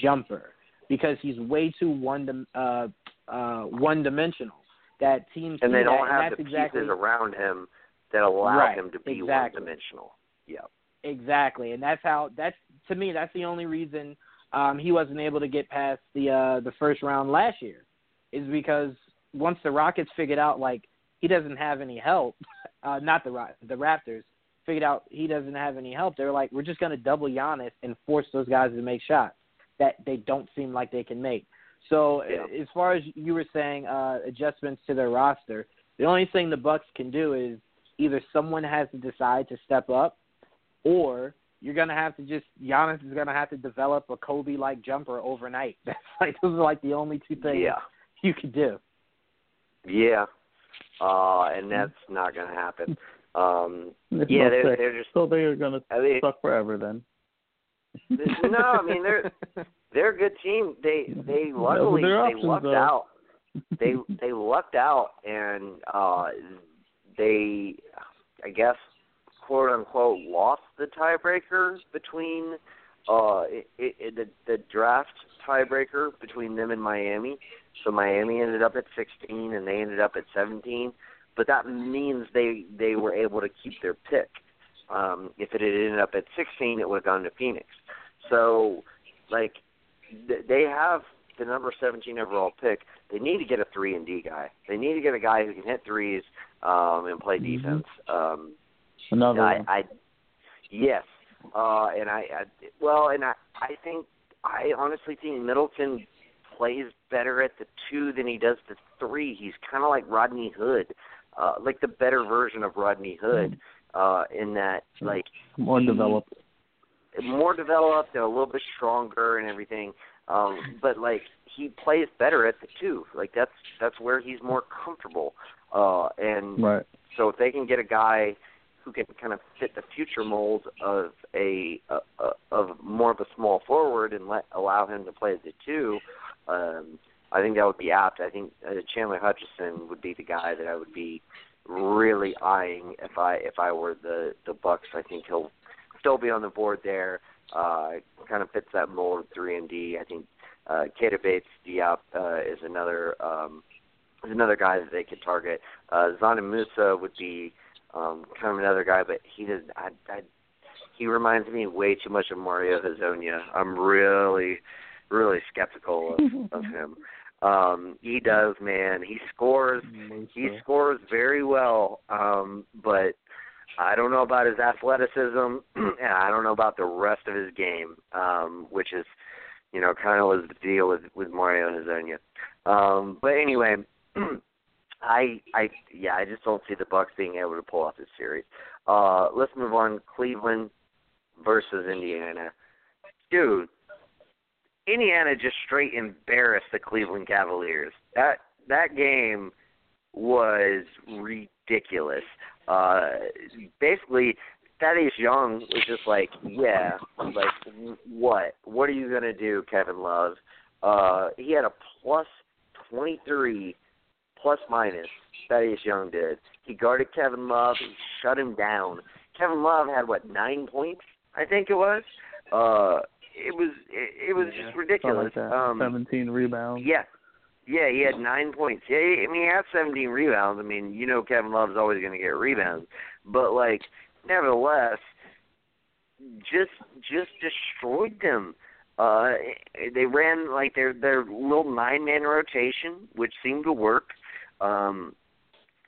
jumper because he's way too one uh, uh, one dimensional. That teams and they don't and have the exactly, pieces around him that allow Right, him to be exactly. one dimensional. Yeah. Exactly, and that's how that's to me that's the only reason um, he wasn't able to get past the uh, the first round last year, is because once the Rockets figured out like he doesn't have any help, *laughs* uh, not the the Raptors figured out he doesn't have any help. They were like, we're just going to double Giannis and force those guys to make shots that they don't seem like they can make. So Yeah. as far as you were saying, uh, adjustments to their roster, the only thing the Bucks can do is either someone has to decide to step up, or you're gonna have to just Giannis is gonna have to develop a Kobe like jumper overnight. *laughs* That's like those are like the only two things Yeah. you could do. Yeah. Uh, and that's not going to happen. Um, *laughs* It's yeah, they're, fair. they're just. So they're gonna I mean, suck forever then. *laughs* no, I mean they're they're a good team. They they luckily they options, lucked though. out. They they lucked out and uh they I guess quote unquote lost the tiebreaker between uh it, it, the the draft tiebreaker between them and Miami. So Miami ended up at 16 and they ended up at 17, but that means they they were able to keep their pick. Um if it had ended up at 16, it would have gone to Phoenix. So like th- they have the number 17 overall pick. They need to get a 3 and D guy. They need to get a guy who can hit threes um and play Mhm. defense. Um Another I, one. I yes, uh, and I, I well, and I, I think I honestly think Middleton plays better at the two than he does the three. He's kind of like Rodney Hood, uh, like the better version of Rodney Hood, uh, in that like More he- developed. more developed and a little bit stronger and everything. Um, but like he plays better at the two. Like that's that's where he's more comfortable. Uh, and Right. so if they can get a guy who can kind of fit the future mold of a, a, a of more of a small forward and let allow him to play the two, um, I think that would be apt. I think uh, Chandler Hutchison would be the guy that I would be really eyeing if I if I were the the Bucks. I think he'll still be on the board there. Uh, kind of fits that mold of three and D. I think uh, Keita Bates Diop uh, is another um, is another guy that they could target. Uh, Dzanan Musa would be um, kind of another guy, but he does. I, I, he reminds me way too much of Mario Hezonja. I'm really, really skeptical of, *laughs* of him. Um, he does, man. He scores. He scores very well, um, but I don't know about his athleticism, *clears throat* and I don't know about the rest of his game, um, which is, you know, kind of was the deal with with Mario Hezonja. Um, but anyway, *clears throat* I I yeah, I just don't see the Bucks being able to pull off this series. Uh, let's move on. Cleveland versus Indiana, dude. Indiana just straight embarrassed the Cleveland Cavaliers. That that game was ridiculous. Uh, basically, Thaddeus Young was just like, yeah, like what? What are you gonna do, Kevin Love? Uh, he had a plus twenty three, plus minus. Thaddeus Young did. He guarded Kevin Love. He shut him down. Kevin Love had what nine points? I think it was. Uh, it was it, it was Yeah, just ridiculous. Like. Um, Seventeen rebounds. yeah. Yeah, he had nine points. Yeah, I mean, he had 17 rebounds. I mean, you know, Kevin Love's always going to get rebounds, but like, nevertheless, just just destroyed them. Uh, they ran like their their little nine man rotation, which seemed to work. Um,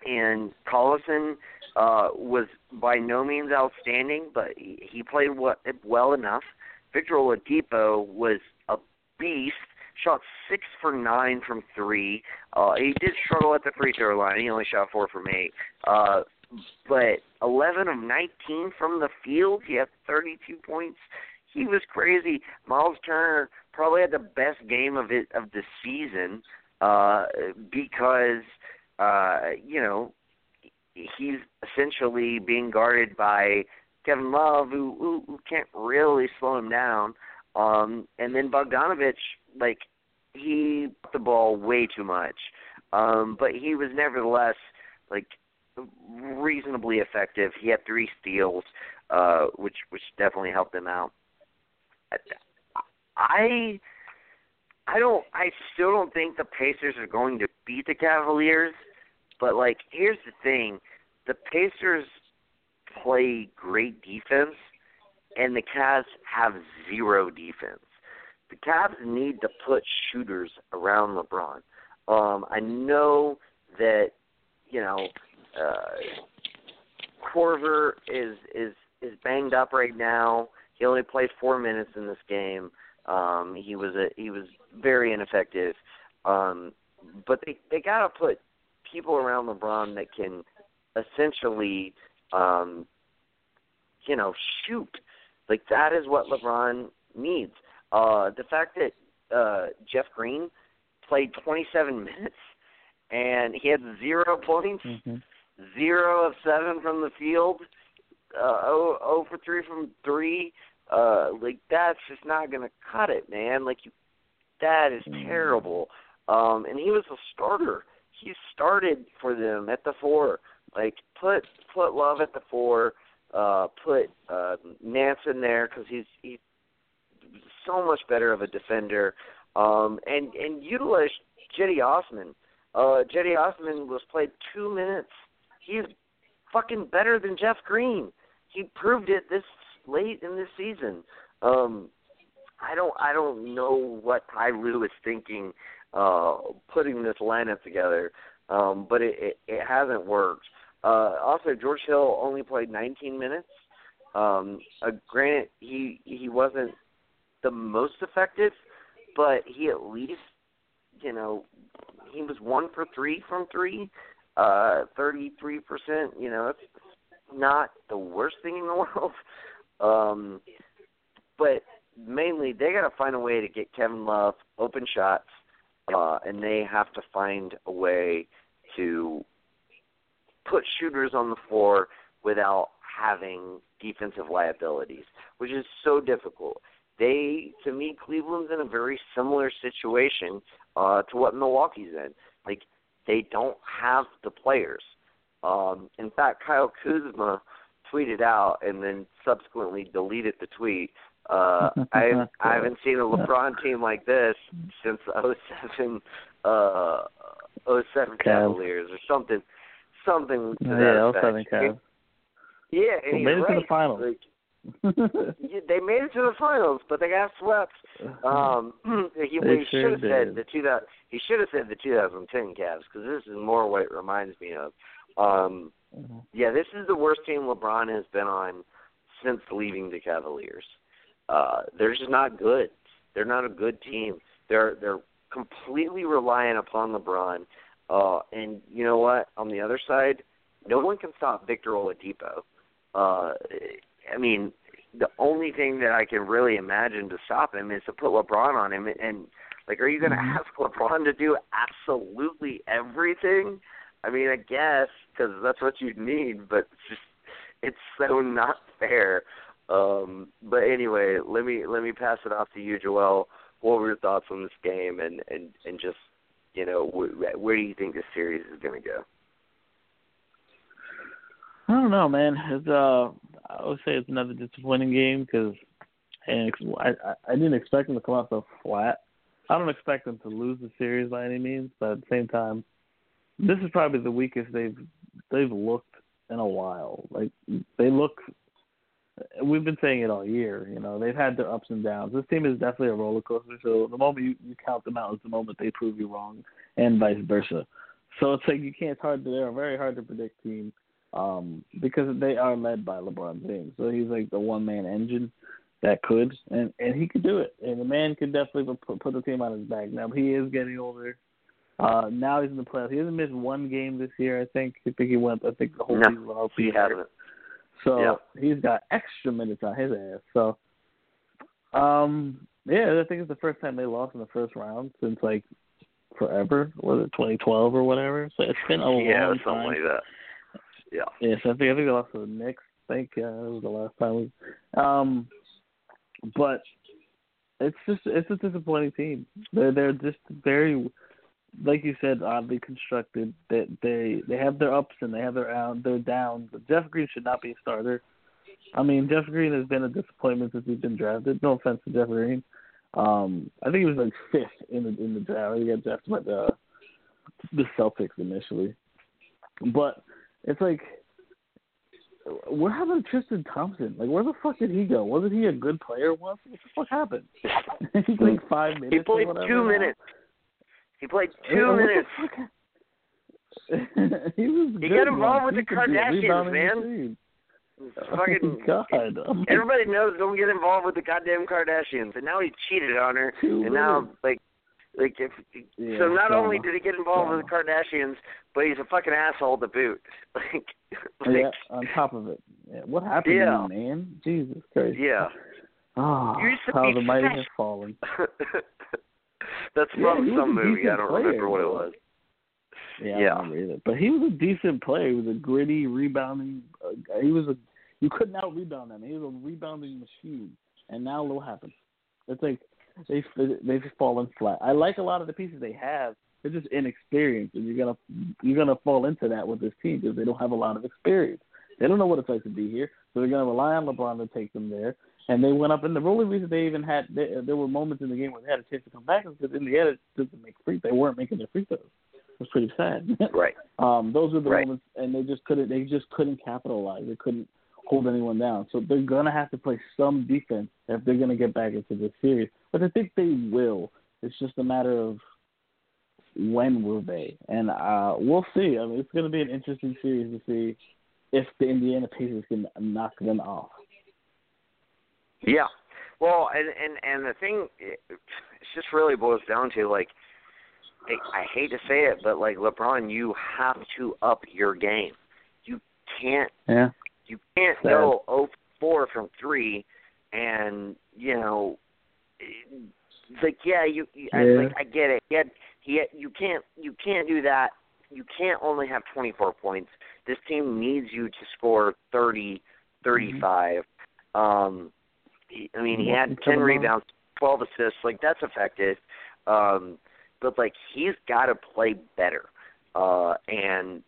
and Collison uh, was by no means outstanding, but he, played well enough. Victor Oladipo was a beast. Shot six for nine from three. Uh, he did struggle at the free throw line. He only shot four from eight. Uh, but 11 of 19 from the field. He had 32 points. He was crazy. Miles Turner probably had the best game of it of the season uh, because uh, you know he's essentially being guarded by Kevin Love, who, who, who can't really slow him down. Um, and then Bogdanovic, like he the ball way too much, um, but he was nevertheless like reasonably effective. He had three steals, uh, which which definitely helped him out. I I don't I still don't think the Pacers are going to beat the Cavaliers, but like here's the thing, the Pacers play great defense and the Cavs have zero defense. The Cavs need to put shooters around LeBron. Um I know that you know uh Korver is is is banged up right now. He only played 4 minutes in this game. Um, he was a he was very ineffective. Um, but they they gotta put people around LeBron that can essentially um, you know shoot. Like that is what LeBron needs. Uh, the fact that uh, Jeff Green played 27 *laughs* minutes and he had zero points, hmm zero of seven from the field, uh, oh, oh for three from three uh like that's just not gonna cut it man. Like you that is terrible. Um and he was a starter. He started for them at the four. Like put put love at the four. Uh put uh nance in there because he's he's so much better of a defender. Um and and utilize Cedi Osman. Uh Cedi Osman was played two minutes. He's fucking better than jeff green. He proved it this late in this season. Um, I don't I don't know what Ty Lue is thinking uh, putting this lineup together, um, but it, it, it hasn't worked. Uh, also, George Hill only played 19 minutes. Um, uh, granted, he he wasn't the most effective, but he at least you know he was one for three from three, uh, 33 percent. You know, it's not the worst thing in the *laughs* world. Um, but mainly, they got to find a way to get Kevin Love open shots, uh, and they have to find a way to put shooters on the floor without having defensive liabilities, which is so difficult. They, to me, Cleveland's in a very similar situation uh, to what Milwaukee's in. Like they don't have the players. Um, in fact, Kyle Kuzma tweeted out and then subsequently deleted the tweet. Uh, *laughs* I I haven't seen a LeBron team like this since '07 uh, '07 Cavaliers or something, something to that Yeah, effect. 07 Cavs. Yeah, and Well, made it to the finals. Like, *laughs* they made it to the finals, but they got swept. *laughs* Um, *clears throat* he, he sure should have said the two that he should have said the 2010 Cavs because this is more what it reminds me of. Um, Mm-hmm. Yeah, this is the worst team LeBron has been on since leaving the Cavaliers. Uh, they're just not good. They're not a good team. They're they're completely reliant upon LeBron. Uh, and you know what? On the other side, no one can stop Victor Oladipo. Uh, I mean, the only thing that I can really imagine to stop him is to put LeBron on him. And like, are you going to Mhm. ask LeBron to do absolutely everything? I mean, I guess because that's what you need, but it's just it's so not fair. Um, but anyway, let me let me pass it off to you, Joel. What were your thoughts on this game, and and and just you know wh- where do you think this series is going to go? I don't know, man. It's uh, I would say it's another disappointing game because, and I I didn't expect them to come out so flat. I don't expect them to lose the series by any means, but at the same time, this is probably the weakest they've they've looked in a while. Like they look. We've been saying it all year. You know, they've had their ups and downs. This team is definitely a roller coaster. So the moment you, you count them out is the moment they prove you wrong, and vice versa. So it's like you can't. It's hard. To, they're a very hard to predict team um, because they are led by LeBron James. So he's like the one man engine that could, and and he could do it. And the man could definitely put, put the team on his back. Now he is getting older. Uh, now he's in the playoffs. He hasn't missed one game this year. I think. I think he went. I think the whole No, season without He hasn't. So Yep. he's got extra minutes on his ass. So, um, yeah, I think it's the first time they lost in the first round since like forever. Was it 2012 or whatever? So it's been a yeah, long something time. like that. Yeah. Yes, I think I think they lost to the Knicks. I think uh, that was the last time. We, um, but it's just it's a disappointing team. They're they're just very, like you said, oddly constructed. That they they have their ups and they have their down their downs. But Jeff Green should not be a starter. I mean, Jeff Green has been a disappointment since he's been drafted. No offense to Jeff Green. Um, I think he was like *laughs* fifth in the in the draft. He got drafted by the the Celtics initially, but it's like what happened to Tristan Thompson? Like, where the fuck did he go? Wasn't he a good player once? What the fuck happened? *laughs* he played five minutes. He played two now. He played two minutes. *laughs* he was. He got involved with He the could be a Kardashians, man. machine. Fucking oh *laughs* God! Everybody knows don't get involved with the goddamn Kardashians, and now he cheated on her, and now like, like if Yeah, so, not only did he get involved with the Kardashians, but he's a fucking asshole to boot. *laughs* Like, oh, like yeah, on top of it. What happened to you, man? Jesus Christ. yeah. Ah, oh, You used to how be the mighty have fallen. That's Yeah, from some movie. I don't player, remember what it was. Yeah, Yeah. I don't remember either. But he was a decent player. He was a gritty rebounding. Uh, he was a. You couldn't out rebound him. He was a rebounding machine. And now what happened? It's like they they've fallen flat. I like a lot of the pieces they have. They're just inexperienced, and you're gonna you're gonna fall into that with this team because they don't have a lot of experience. They don't know what it's like to be here, so they're gonna rely on LeBron to take them there. And they went up, and the only reason they even had they, there were moments in the game where they had a chance to come back is because in the end it didn't make free. They weren't making their free throws. It was pretty sad. *laughs* Right. Um, those were the Right. moments, and they just couldn't. They just couldn't capitalize. They couldn't hold anyone down. So they're gonna have to play some defense if they're gonna get back into this series. But I think they will. It's just a matter of when will they, and uh, we'll see. I mean, it's gonna be an interesting series to see if the Indiana Pacers can knock them off. Yeah. Well, and and and the thing, it it just really boils down to like, I, I hate to say it, but like LeBron, you have to up your game. You can't Yeah. you can't Sad. go oh four from three, and you know, like yeah, you, you I, like I get it. He had, you can't you can't do that. You can't only have 24 points. This team needs you to score 30, 35. Um, he, I mean, he had 10 rebounds, 12 assists. Like that's effective. Um, but like he's got to play better. Uh, and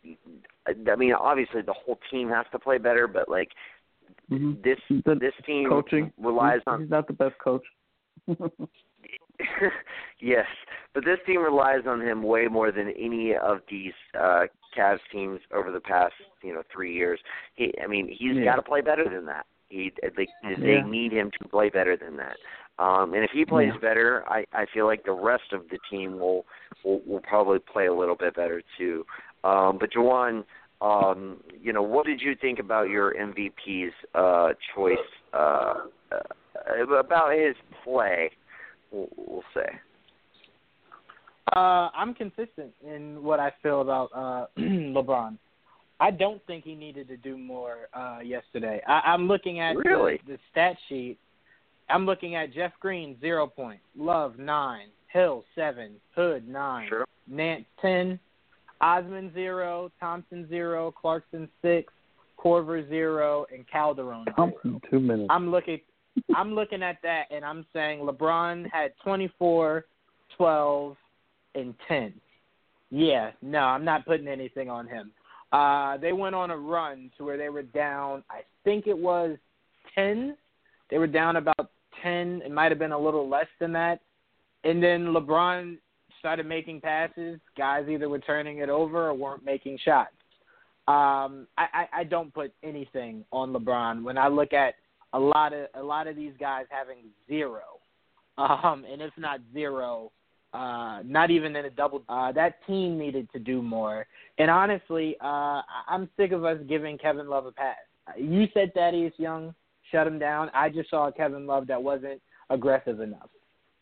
I mean, obviously the whole team has to play better, but like Mhm. this The this team coaching relies on He's not the best coach. *laughs* yes, but this team relies on him way more than any of these uh Cavs teams over the past, you know, three years. He, I mean, he's Yeah. got to play better than that. He, they, Yeah. they need him to play better than that. Um, and if he plays Yeah. better, I, I feel like the rest of the team will, will will probably play a little bit better too. Um, but Jawan, um, you know, what did you think about your MVP's uh, choice uh, uh, about his play? We'll, we'll say. Uh, I'm consistent in what I feel about uh, *clears throat* LeBron. I don't think he needed to do more uh, yesterday. I, I'm looking at really? the, the stat sheet. I'm looking at Jeff Green zero point, Love nine, Hill seven, Hood nine, sure. Nance ten, Osman zero, Thompson zero, Clarkson six, Korver zero, and Calderon. Thompson two minutes. I'm looking I'm looking at that and I'm saying LeBron had 24, 12, and 10. Yeah, no, I'm not putting anything on him. Uh, they went on a run to where they were down, I think it was 10. They were down about 10. It might have been a little less than that. And then LeBron started making passes. Guys either were turning it over or weren't making shots. Um, I, I, I don't put anything on LeBron when I look at a lot of a lot of these guys having zero, um, and if not zero, uh, not even in a double. Uh, that team needed to do more. And honestly, uh, I'm sick of us giving Kevin Love a pass. You said Thaddeus Young shut him down. I just saw Kevin Love that wasn't aggressive enough.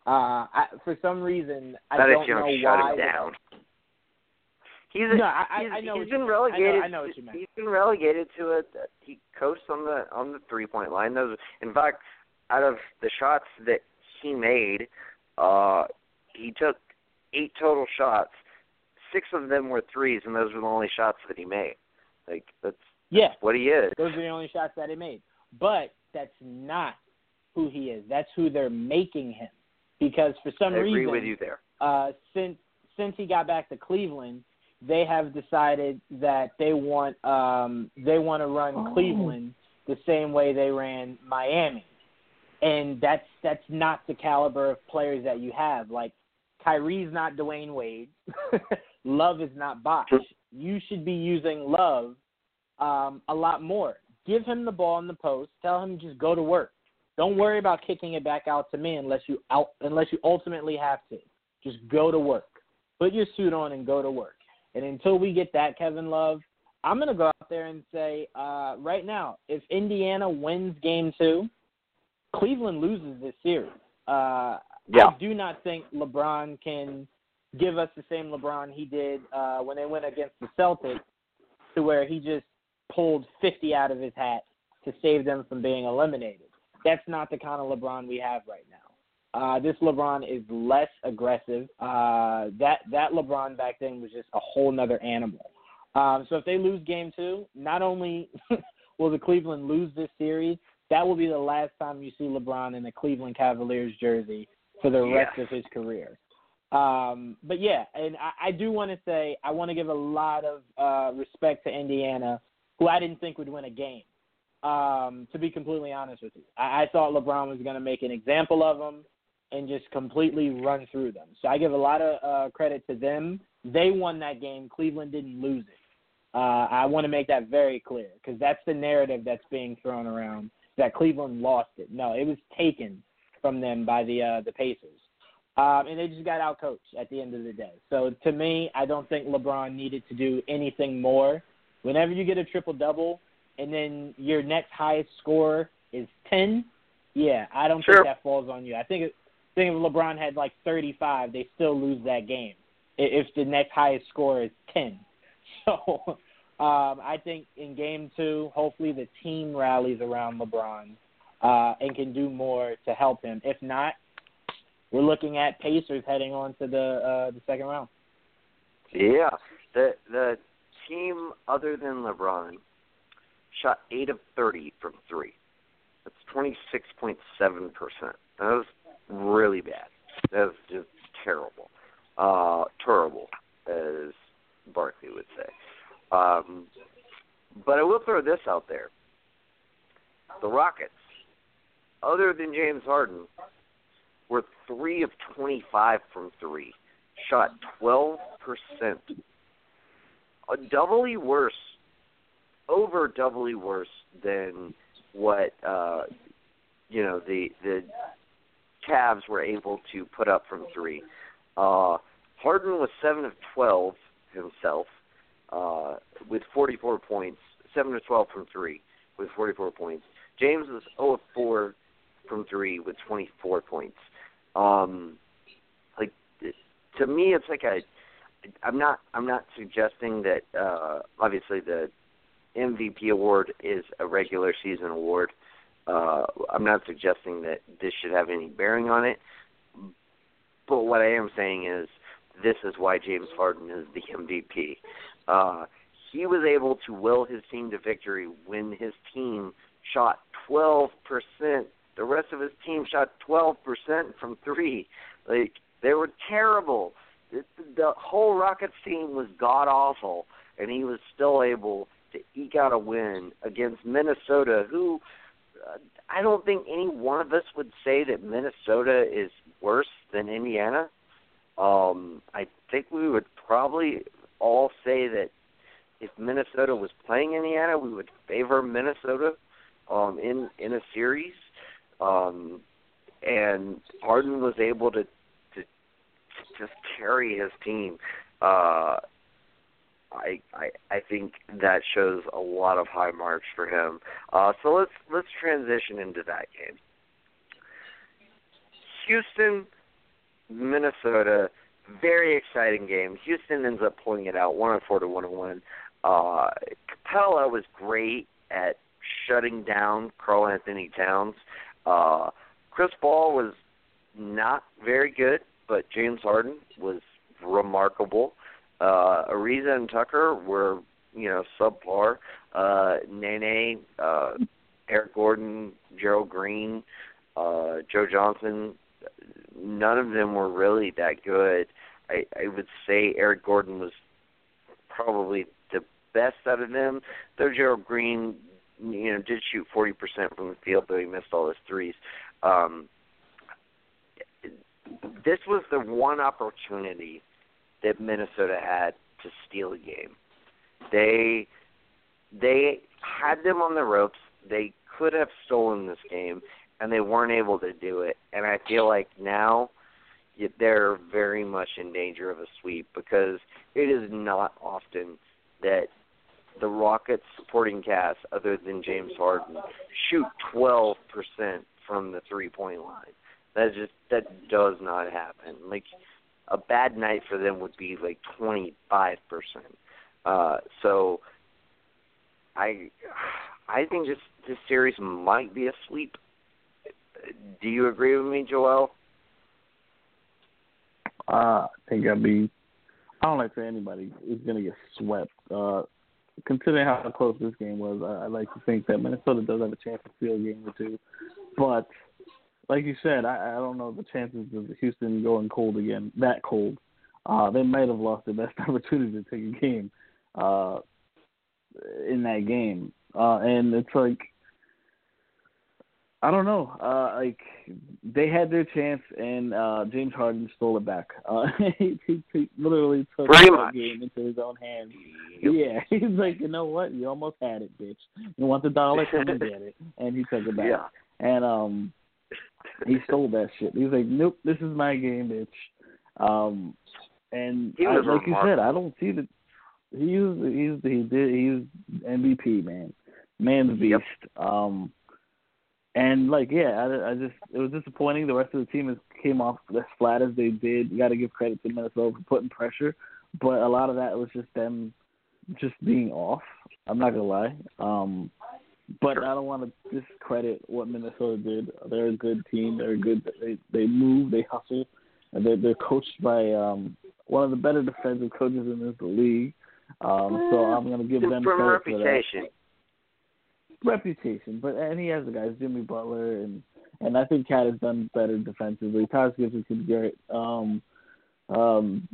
Uh, I, for some reason, I Thaddeus don't Young know shut why. him down. He's, No, I- he's, I know he's been you- relegated. I know- I know what you meant. He's been relegated to a he coasts on the on the three point line. Those, in fact, out of the shots that he made, uh, he took eight total shots. Six of them were threes, and those were the only shots that he made. Like that's Yeah, what he is. Those are the only shots that he made. But that's not who he is. That's who they're making him. Because for some I agree reason, with you there. uh, since since he got back to Cleveland, they have decided that they want um, they want to run Oh. Cleveland the same way they ran Miami, and that's that's not the caliber of players that you have. Like Kyrie's not Dwyane Wade, *laughs* Love is not Bosh. You should be using Love um, a lot more. Give him the ball in the post. Tell him just go to work. Don't worry about kicking it back out to me unless you out unless you ultimately have to. Just go to work. Put your suit on and go to work. And until we get that, Kevin Love, I'm going to go out there and say uh, right now, if Indiana wins Game Two, Cleveland loses this series. Uh, Yeah. I do not think LeBron can give us the same LeBron he did uh, when they went against the Celtics, to where he just pulled 50 out of his hat to save them from being eliminated. That's not the kind of LeBron we have right now. Uh, this LeBron is less aggressive. Uh, that that LeBron back then was just a whole nother animal. Um, so if they lose Game Two, not only *laughs* will the Cleveland lose this series, that will be the last time you see LeBron in a Cleveland Cavaliers jersey for the rest Yes. of his career. Um, but yeah, and I, I do want to say I want to give a lot of uh, respect to Indiana, who I didn't think would win a game. Um, to be completely honest with you, I, I thought LeBron was going to make an example of them and just completely run through them. So I give a lot of uh, credit to them. They won that game. Cleveland didn't lose it. Uh, I want to make that very clear because that's the narrative that's being thrown around that Cleveland lost it. No, it was taken from them by the uh, the Pacers, um, and they just got out coached at the end of the day. So to me, I don't think LeBron needed to do anything more. Whenever you get a triple double, and then your next highest score is ten, yeah, I don't Sure. think that falls on you. I think I think if LeBron had like thirty five, they still lose that game if the next highest score is ten. *laughs* So um, I think in game two, hopefully the team rallies around LeBron uh, and can do more to help him. If not, we're looking at Pacers heading on to the uh, the second round. Yeah, the the team other than LeBron shot eight of thirty from three. That's twenty six point seven percent. That was really bad. That was just terrible. Uh, terrible, as Barkley would say. Um, but I will throw this out there: the Rockets, other than James Harden, were three of twenty-five from three shot 12%. A doubly worse, over doubly worse than what uh you know the the Cavs were able to put up from 3. Uh Harden was 7 of 12 himself. uh, with 44 points, seven of 12 from three with 44 points. James was 0 of 4 from three with 24 points. Um, like to me, it's like a. I'm not. I'm not suggesting that. Uh, obviously, the MVP award is a regular season award. Uh, I'm not suggesting that this should have any bearing on it. But what I am saying is, this is why James Harden is the MVP. Uh, he was able to will his team to victory when his team shot 12%. The rest of his team shot 12% from three. Like they were terrible. The, the whole Rockets team was god awful, and he was still able to eke out a win against Minnesota, who uh, I don't think any one of us would say that Minnesota is worse than Indiana. Um, I think we would probably all say that if Minnesota was playing Indiana, we would favor Minnesota um, in in a series. Um, and Harden was able to to just carry his team. Uh, I, I I think that shows a lot of high marks for him. Uh, so let's let's transition into that game. Houston, Minnesota, very exciting game. Houston ends up pulling it out, one hundred four to one hundred one. Uh, Capela was great at shutting down Karl-Anthony Towns. Uh, Chris Paul was not very good, but James Harden was remarkable. Uh, Ariza and Tucker were, you know, subpar. Uh, Nene, uh, Eric Gordon, Gerald Green, uh, Joe Johnson, none of them were really that good. I, I would say Eric Gordon was probably the best out of them. Though Gerald Green, you know, did shoot 40% from the field, but he missed all his threes. Um, this was the one opportunity that Minnesota had to steal a game. They they had them on the ropes. They could have stolen this game, and they weren't able to do it. And I feel like now they're very much in danger of a sweep because it is not often that the Rockets supporting cast, other than James Harden, shoot 12% from the three point line. That just that does not happen. Like a bad night for them would be like 25%. Uh, so I I think this this series might be a sweep. Do you agree with me, Joel? Uh, I think I'd be. I don't like for anybody is to get swept. Uh, considering how close this game was, I, I like to think that Minnesota does have a chance to steal a game or two. But like you said, I, I don't know the chances of Houston going cold again, that cold. Uh, they might have lost their best *laughs* opportunity to take a game uh, in that game, uh, and it's like I don't know. Uh, like they had their chance, and uh, James Harden stole it back. Uh, *laughs* he, he, he literally took the game into his own hands. Yeah, *laughs* he's like, you know what? You almost had it, bitch. You want the dollar? Come and get it. *laughs* And he took it back. Yeah. And um, he stole that shit. He's like, nope, this is my game, bitch. Um, and I, like you said. I don't see the. He's he's he did he's MVP man, man's beast. Yep. Um, and like yeah, I, I just it was disappointing. The rest of the team is, came off as flat as they did. You got to give credit to Minnesota for putting pressure, but a lot of that was just them just being off. I'm not gonna lie. Um, but Sure. I don't want to discredit what Minnesota did. They're a good team. They're good. They they move. They hustle. And they're they're coached by um one of the better defensive coaches in this league. Um, so I'm gonna give them From a credit for that reputation. but and he has the guys Jimmy Butler and and I think Cat has done better defensively. Tyus Gibson could Garrett. Um, um,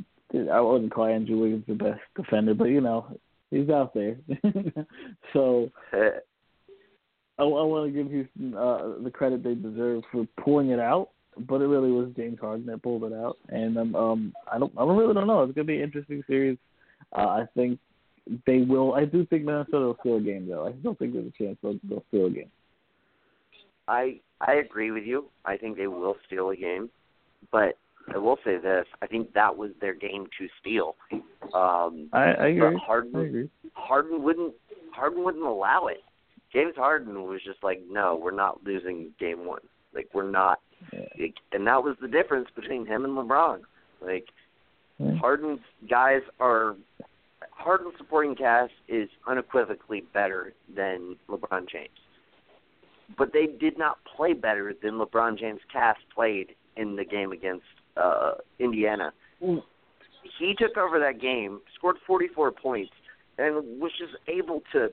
I wouldn't call Andrew Wiggins the best defender, but you know he's out there. *laughs* so Uh, I, I want to give Houston uh, the credit they deserve for pulling it out, but it really was James Harden that pulled it out. And um, um I don't, I really don't know. It's gonna be an interesting series. Uh, I think they will. I do think Minnesota will steal a game, though. I still think there's a chance they'll, they'll steal a game. I I agree with you. I think they will steal a game, but I will say this: I think that was their game to steal. Um, I, I agree. Harden, I agree. Harden wouldn't Harden wouldn't allow it. James Harden was just like, no, we're not losing game one. Like we're not. Yeah. Like, and that was the difference between him and LeBron. Like Yeah. Harden's guys are Harden's supporting cast is unequivocally better than LeBron James. But they did not play better than LeBron James cast played in the game against uh Indiana. He took over that game, scored 44 points, and was just able to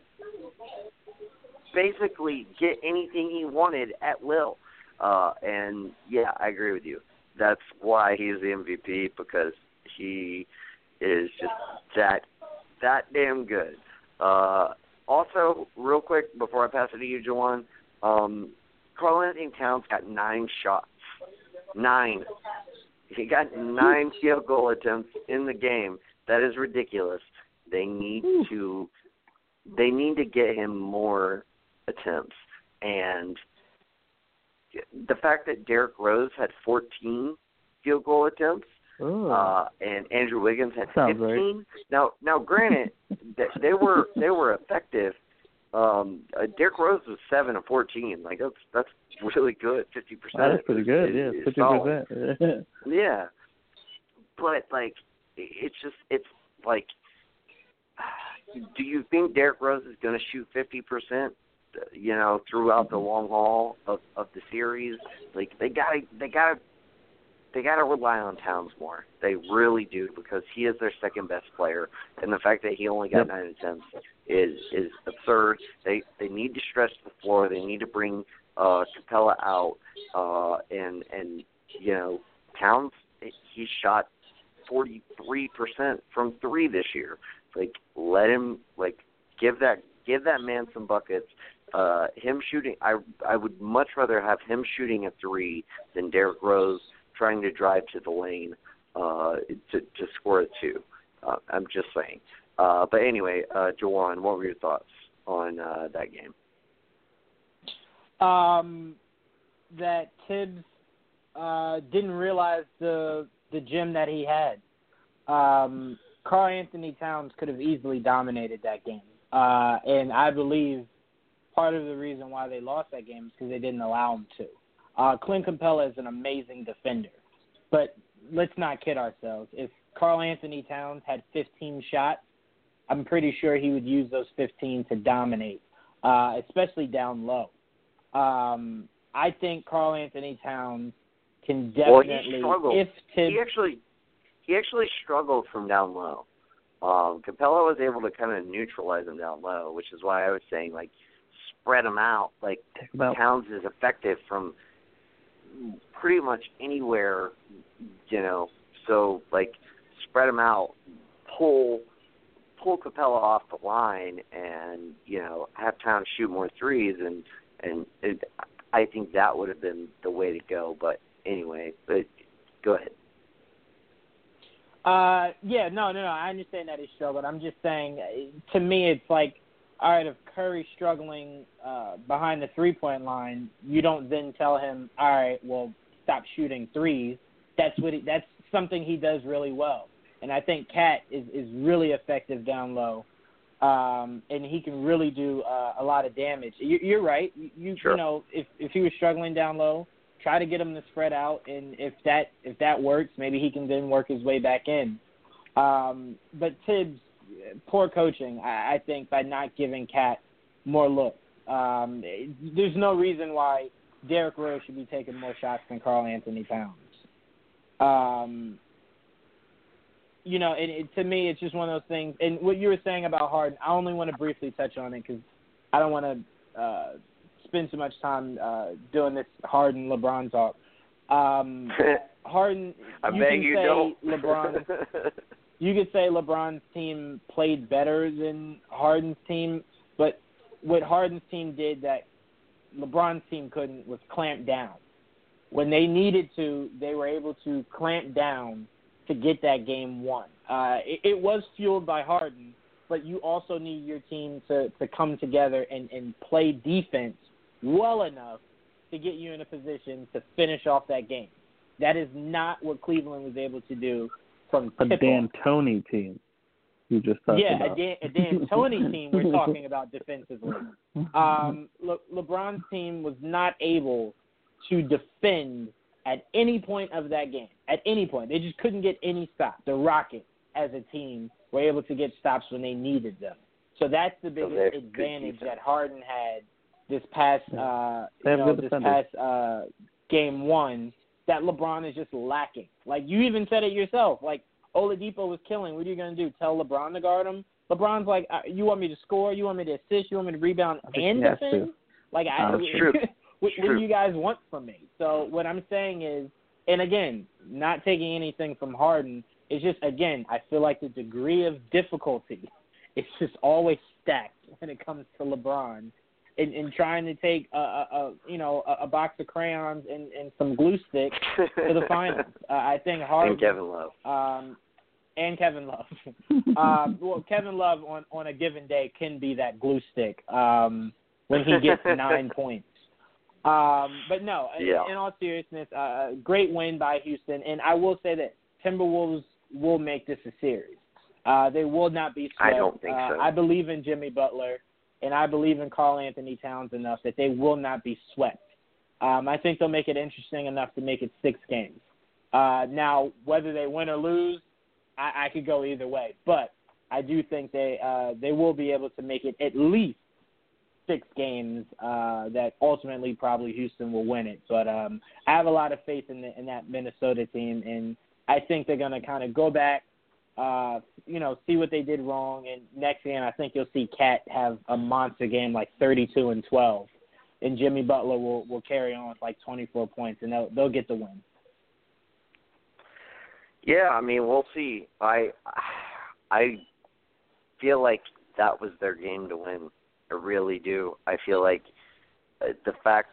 basically get anything he wanted at will. Uh, and yeah, I agree with you. That's why he's the MVP because he is just that that damn good. Uh, also, real quick before I pass it to you, Jawan, um, Karl-Anthony Towns got nine shots. Nine. He got nine field goal attempts in the game. That is ridiculous. They need to they need to get him more attempts. And the fact that Derrick Rose had 14 field goal attempts Oh. uh, and Andrew Wiggins had Sounds 15. right. Now, now, granted, *laughs* they were they were effective. Um, uh, Derrick Rose was seven of 14. Like that's that's really good. 50 percent. that is pretty good. Yeah, fifty percent. *laughs* Yeah, but like, it's just it's like, *sighs* do you think Derrick Rose is going to shoot 50 percent? You know, throughout the long haul of of the series, like they got to they got to they got to rely on Towns more. They really do because he is their second best player, and the fact that he only got Yep. nine attempts is is absurd. They they need to stretch the floor. They need to bring uh Capela out, uh, and and you know Towns he shot forty three percent from three this year. Like let him like give that give that man some buckets. Uh, him shooting, I I would much rather have him shooting a three than Derrick Rose trying to drive to the lane uh, to to score a two. Uh, I'm just saying. Uh, but anyway, uh, Jawan, what were your thoughts on uh, that game? Um, that Thibs uh, didn't realize the the gym that he had. Um, Karl-Anthony Towns could have easily dominated that game, uh, and I believe part of the reason why they lost that game is because they didn't allow him to. Uh, Clint Capela is an amazing defender, but let's not kid ourselves. If Karl-Anthony Towns had 15 shots, I'm pretty sure he would use those 15 to dominate, uh, especially down low. Um, I think Karl-Anthony Towns can Well, he definitely, struggled. if Thibs, He actually he actually struggled from down low. Um, Capela was able to kind of neutralize him down low, which is why I was saying like spread him out. Like about Towns is effective from pretty much anywhere, you know. So like spread him out, pull pull Capela off the line, and you know have Towns shoot more threes, and and it, I think that would have been the way to go. But anyway, but go ahead. Uh, yeah, no, no, no. I understand that he struggled. I'm just saying, to me, it's like, all right, if Curry's struggling uh, behind the three point line, you don't then tell him, all right, well, stop shooting threes. That's what he, that's something he does really well, and I think KAT is is really effective down low, um, and he can really do uh, a lot of damage. You, you're right. You, you Sure. you know, if if he was struggling down low, try to get him to spread out, and if that if that works, maybe he can then work his way back in. Um, but Thibs, poor coaching, I, I think, by not giving KAT more looks. Um, there's no reason why Derrick Rose should be taking more shots than Karl-Anthony Towns. Um, you know, and it, to me, it's just one of those things. And what you were saying about Harden, I only want to briefly touch on it because I don't want to uh, spend too much time uh, doing this Harden LeBron talk. Um, *laughs* Harden, I you bet you don't. LeBron. *laughs* You could say LeBron's team played better than Harden's team, but what Harden's team did that LeBron's team couldn't was clamp down. When they needed to, they were able to clamp down to get that game won. Uh, it, it was fueled by Harden, but you also need your team to, to come together and, and play defense well enough to get you in a position to finish off that game. That is not what Cleveland was able to do from a tip-off. D'Antoni team. You just talked yeah, about. a Dan, *laughs* a D'Antoni team. We're talking about defensively. Um, Le- LeBron's team was not able to defend at any point of that game. At any point, they just couldn't get any stops. The Rockets, as a team, were able to get stops when they needed them. So that's the biggest they have good advantage that Harden had this past uh They you have know this defenders. past uh game one that LeBron is just lacking. Like you even said it yourself. Like Oladipo was killing. What are you gonna do? Tell LeBron to guard him? LeBron's like, uh, you want me to score? You want me to assist? You want me to rebound and defend? to. Like I, Uh, *laughs* true. what, what true. do you guys want from me? So what I'm saying is, and again, not taking anything from Harden, it's just again, I feel like the degree of difficulty *laughs* is just always stacked when it comes to LeBron. In, in trying to take a, a, a you know a, a box of crayons and, and some glue sticks to the finals, *laughs* uh, I think Harden and Kevin Love. um, and Kevin Love. *laughs* um, well, Kevin Love on on a given day can be that glue stick um, when he gets *laughs* nine points. Um, but no, in- Yeah. in all seriousness, uh, great win by Houston, and I will say that Timberwolves will make this a series. Uh, they will not be I don't think uh, so. I believe in Jimmy Butler, and I believe in Karl-Anthony Towns enough that they will not be swept. Um, I think they'll make it interesting enough to make it six games. Uh, now, whether they win or lose, I, I could go either way, but I do think they uh, they will be able to make it at least six games. Uh, that ultimately probably Houston will win it, but um, I have a lot of faith in the, in that Minnesota team, and I think they're going to kind of go back, uh, you know, see what they did wrong, and next game I think you'll see KAT have a monster game like 32 and 12, and Jimmy Butler will will carry on with like 24 points, and they'll they'll get the win. Yeah, I mean, we'll see. I I feel like that was their game to win. I really do. I feel like uh, the fact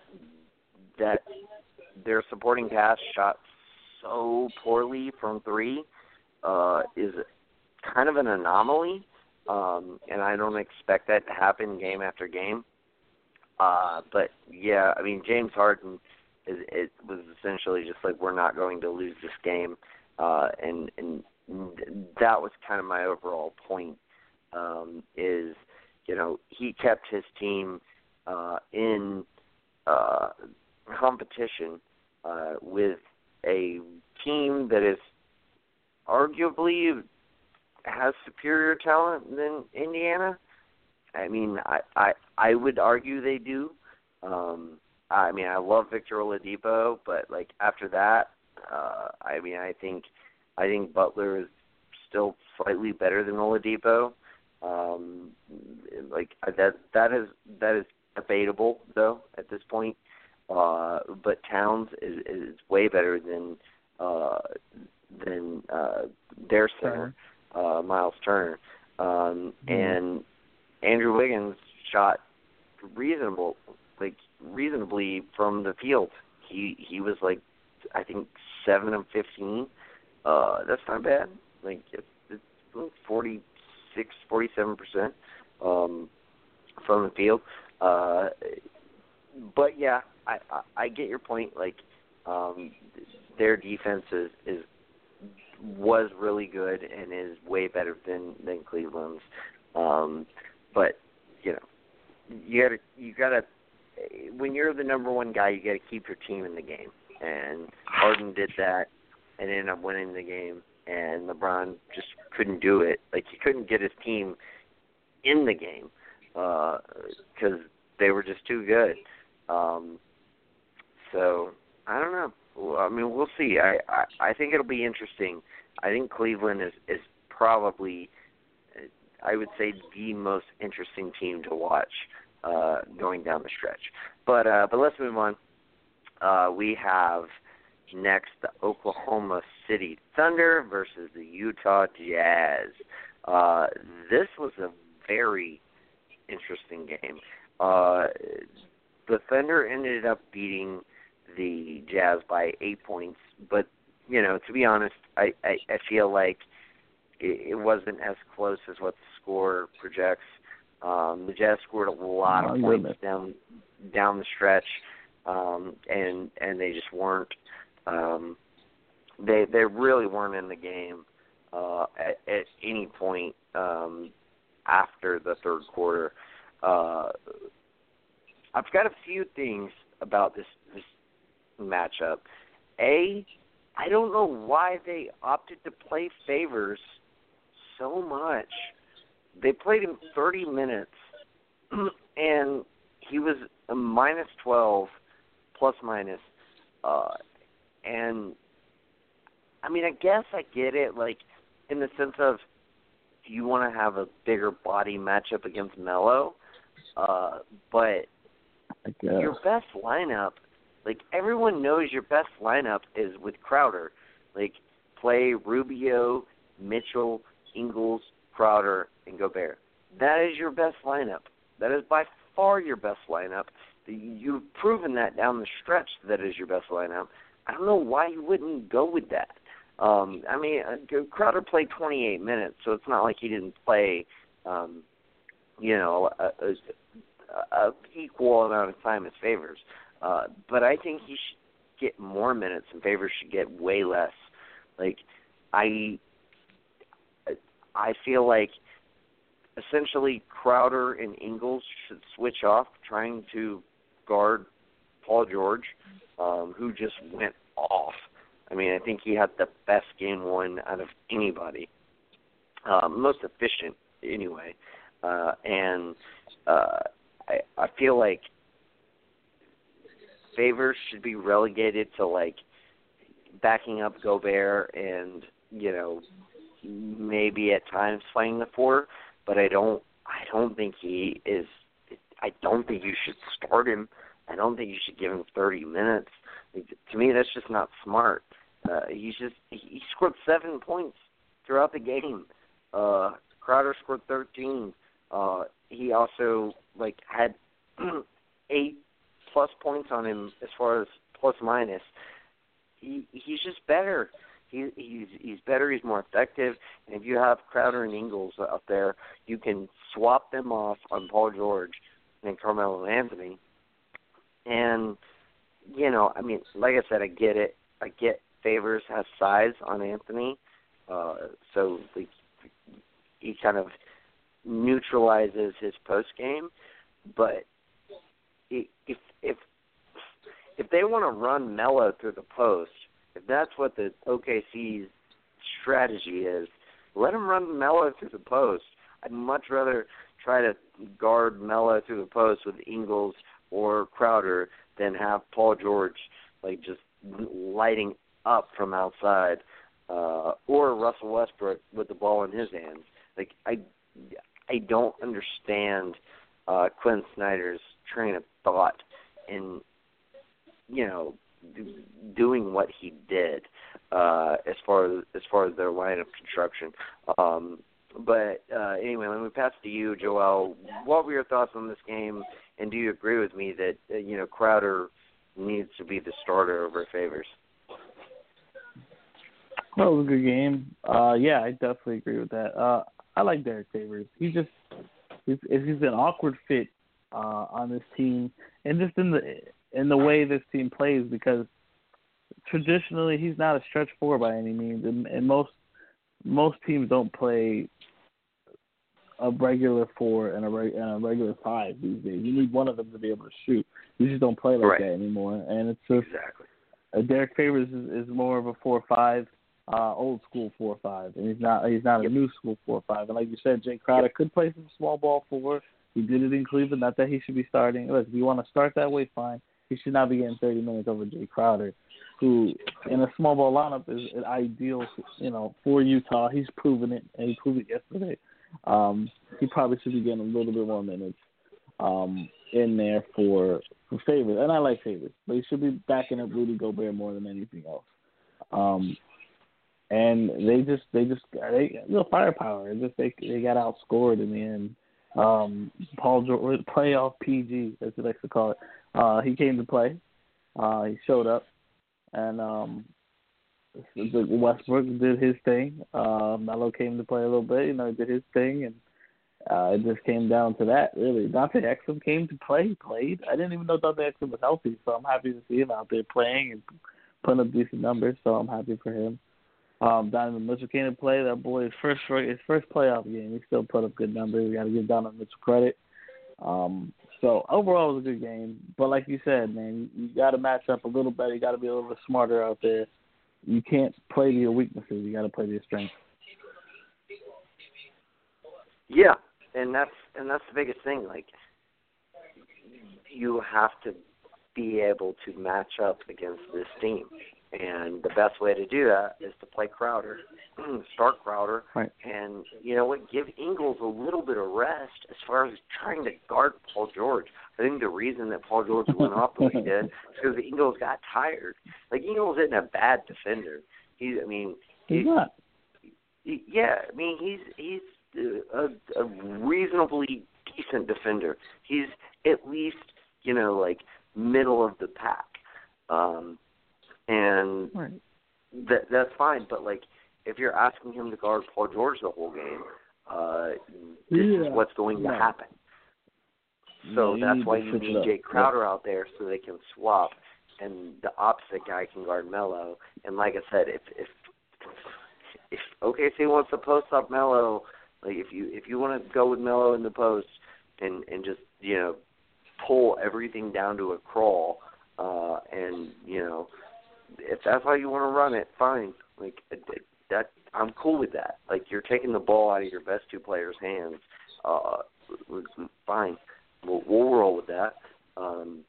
that their supporting cast shot so poorly from three uh, is kind of an anomaly, um, and I don't expect that to happen game after game. Uh, but yeah, I mean, James Harden is it was essentially just like we're not going to lose this game uh, and and that was kind of my overall point. Um, is you know he kept his team uh, in uh, competition uh, with a team that is arguably has superior talent than Indiana. I mean, I I, I would argue they do. Um, I mean, I love Victor Oladipo, but like after that, uh, I mean, I think I think Butler is still slightly better than Oladipo. Um, like that that is that is debatable though at this point. Uh, but Towns is is way better than uh, uh, their center, uh, Myles Turner, um, Mhm. and Andrew Wiggins shot reasonable like reasonably from the field. He he was like I think seven of fifteen. Uh, that's not bad. Like it's, it's forty six, forty seven percent um, from the field. Uh, but yeah, I, I I get your point. Like um, their defense is, is was really good and is way better than than Cleveland's. Um, but you know, you gotta you gotta when you're the number one guy, you gotta keep your team in the game. And Harden did that and ended up winning the game. And LeBron just couldn't do it. Like he couldn't get his team in the game because they were just too good. Um, so I don't know. I mean, we'll see. I, I I think it'll be interesting. I think Cleveland is is probably, I would say, the most interesting team to watch uh, going down the stretch. But uh, but let's move on. Uh, we have next the Oklahoma City Thunder versus the Utah Jazz. Uh, this was a very interesting game. Uh, the Thunder ended up beating the Jazz by eight points, but you know, to be honest, I I, I feel like it, it wasn't as close as what the score projects. Um, the Jazz scored a lot Oh, of points down down the stretch, um, and and they just weren't. Um, they they really weren't in the game uh, at, at any point um, after the third quarter. Uh, I've got a few things about this this matchup. A, I don't know why they opted to play Favors so much. They played him 30 minutes, *clears throat* and he was a minus 12, plus minus. Uh, and I mean, I guess I get it, like in the sense of, do you want to have a bigger body matchup against Melo? Uh, but your best lineup, like everyone knows, your best lineup is with Crowder. Like play Rubio, Mitchell, Ingles, Crowder, and Gobert. That is your best lineup. That is by far your best lineup. You've proven that down the stretch that is your best lineup. I don't know why you wouldn't go with that. Um, I mean, uh, Crowder played 28 minutes, so it's not like he didn't play, um, you know, a, a, a equal amount of time as Favors. Uh, but I think he should get more minutes, and Favors should get way less. Like, I, I feel like essentially Crowder and Ingles should switch off trying to guard Paul George, um, who just went off. I mean, I think he had the best game one out of anybody, um, most efficient anyway, uh, and uh, I, I feel like Favors should be relegated to like backing up Gobert and you know maybe at times playing the four, but I don't I don't think he is I don't think you should start him. I don't think you should give him 30 minutes. To me, that's just not smart. Uh, he's just he scored seven points throughout the game. Uh, Crowder scored 13. Uh, he also like had *clears throat* eight plus points on him as far as plus minus. He he's just better. He he's he's better. He's more effective. And if you have Crowder and Ingles up there, you can swap them off on Paul George and Carmelo Anthony. And you know, I mean, like I said, I get it. I get Favors has size on Anthony, uh, so the, he kind of neutralizes his post game. But if if if they want to run Melo through the post, if that's what the OKC's strategy is, let him run Melo through the post. I'd much rather try to guard Melo through the post with Ingles or Crowder than have Paul George like just lighting up from outside, uh, or Russell Westbrook with the ball in his hands. Like I, I don't understand uh, Quin Snyder's train of thought in, you know, doing what he did uh, as far as as far as their line of construction. Um, but uh, anyway, let me pass to you, Joel. What were your thoughts on this game, and do you agree with me that uh, you know Crowder needs to be the starter over Favors? Well, it was a good game. Uh, yeah, I definitely agree with that. Uh, I like Derrick Favors. He just he's, he's an awkward fit uh, on this team, and just in the in the way this team plays because traditionally he's not a stretch four by any means, and, and most most teams don't play a regular four and a, reg, and a regular five these days. You need one of them to be able to shoot. You just don't play like right. that anymore, and it's just exactly. Uh, Derrick Favors is, is more of a four five uh, old school four five, and he's not he's not yep. a new school four five. And like you said, Jae Crowder yep. could play some small ball four. He did it in Cleveland. Not that he should be starting. Look, if you want to start that way, fine. He should not be getting 30 minutes over Jae Crowder, who in a small ball lineup is an ideal, you know, for Utah. He's proven it, and he proved it yesterday. Um, he probably should be getting a little bit more minutes um, in there for for Favors, and I like Favors, but he should be backing up Rudy Gobert more than anything else. Um, and they just they just they the firepower. Just they they got outscored in the end. Um, Paul George, playoff PG, as he likes to call it. Uh, he came to play. Uh, he showed up, and um, Westbrook did his thing. Uh, Melo came to play a little bit. You know, did his thing, and uh, it just came down to that. Really, Dante Exum came to play. He Played. I didn't even know Dante Exum was healthy, so I'm happy to see him out there playing and putting up decent numbers. So I'm happy for him. Um, Donovan Mitchell came to play. That boy, his first his first playoff game, he still put up good numbers. We got to give Donovan Mitchell credit. Um, so overall, it was a good game. But like you said, man, you, got to match up a little better. You got to be a little bit smarter out there. You can't play to your weaknesses. You got to play to your strengths. Yeah, and that's and that's the biggest thing. Like, you have to be able to match up against this team. And the best way to do that is to play Crowder, *clears throat* start Crowder, right. and you know what? Give Ingles a little bit of rest as far as trying to guard Paul George. I think the reason that Paul George went off the way he did *laughs* is because Ingles got tired. Like Ingles isn't a bad defender. He's, I mean, he's not. He, yeah, I mean he's he's a, a reasonably decent defender. He's at least you know like middle of the pack. Um, and right. that that's fine. But like, if you're asking him to guard Paul George the whole game, uh, this yeah. is what's going to yeah. happen. So yeah, that's why you need it Jay up. Crowder out there so they can swap, and the opposite guy can guard Melo. And like I said, if if if OKC wants to post up Melo, like if you if you want to go with Melo in the post and and just you know pull everything down to a crawl, uh, and you know if that's how you want to run it, fine. Like that, I'm cool with that. Like you're taking the ball out of your best two players' hands. Uh, fine, we'll, we'll roll with that. Um,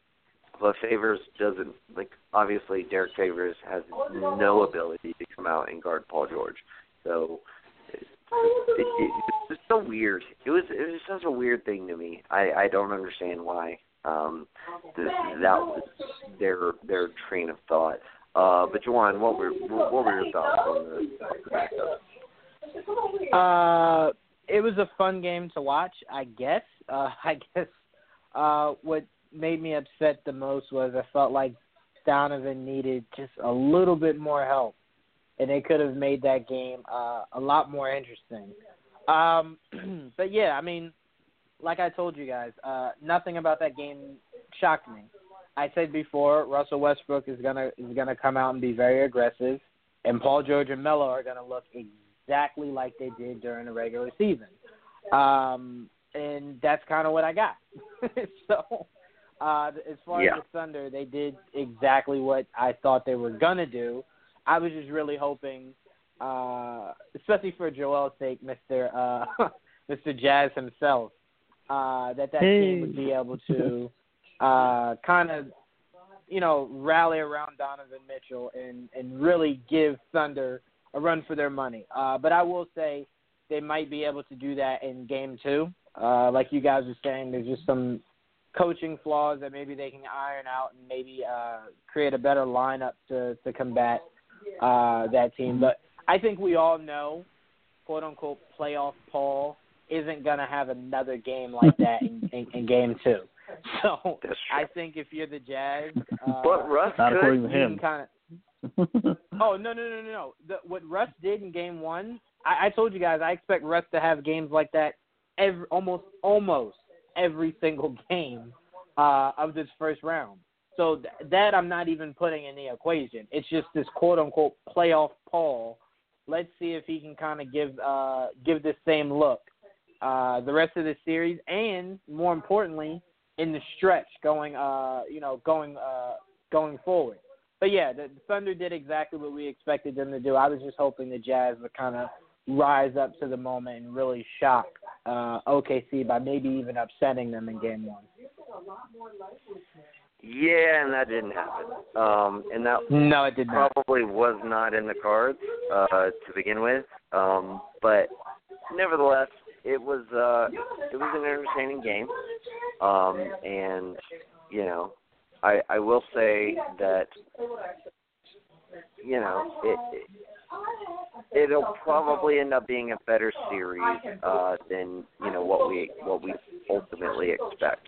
but Favors doesn't like. Obviously, Derrick Favors has no ability to come out and guard Paul George. So it, it, it, it's so weird. It was it was such a weird thing to me. I I don't understand why. Um, that was their their train of thought. Uh, but Juwan, what were what were your thoughts on the Uh, it was a fun game to watch, I guess. *laughs* Uh, I guess uh, what made me upset the most was I felt like Donovan needed just a little bit more help, and they could have made that game uh, a lot more interesting. Um, *clears throat* but yeah, I mean, like I told you guys, uh, nothing about that game shocked me. I said before, Russell Westbrook is gonna is gonna come out and be very aggressive, and Paul George and Melo are gonna look exactly like they did during the regular season. Um, and that's kind of what I got. *laughs* so, uh, as far Yeah. as the Thunder, they did exactly what I thought they were gonna do. I was just really hoping, uh, especially for Joel's sake, Mister uh, *laughs* Mister Jazz himself, uh, that that team would be able to uh, kind of, you know, rally around Donovan Mitchell and and really give Thunder a run for their money. Uh, but I will say they might be able to do that in Game Two. Uh, like you guys were saying, there's just some coaching flaws that maybe they can iron out and maybe uh, create a better lineup to to combat uh, that team. But I think we all know, quote unquote, playoff Paul isn't going to have another game like that in, in, in Game Two. *laughs* So That's I think if you're the Jazz, uh, But Russ Not could. according to him. kind of. *laughs* Oh no no no no no! The, what Russ did in Game One, I, I told you guys I expect Russ to have games like that every almost almost every single *laughs* game uh, of this first round. So th- that I'm not even putting in the equation. It's just this quote unquote playoff Paul. Let's see if he can kind of give uh, give this same look uh, the rest of the series, and more importantly, in the stretch going uh, you know going uh, going forward. But yeah, the, Thunder did exactly what we expected them to do. I was just hoping the Jazz would kind of rise up to the moment and really shock uh, OKC by maybe even upsetting them in Game One. Yeah, and that didn't happen. Um, and that No, it did not. probably was not in the cards uh, to begin with. Um, but nevertheless, it was uh, it was an entertaining game. Um, and you know, I I will say that you know it. it It'll probably end up being a better series uh, than you know what we what we ultimately expect.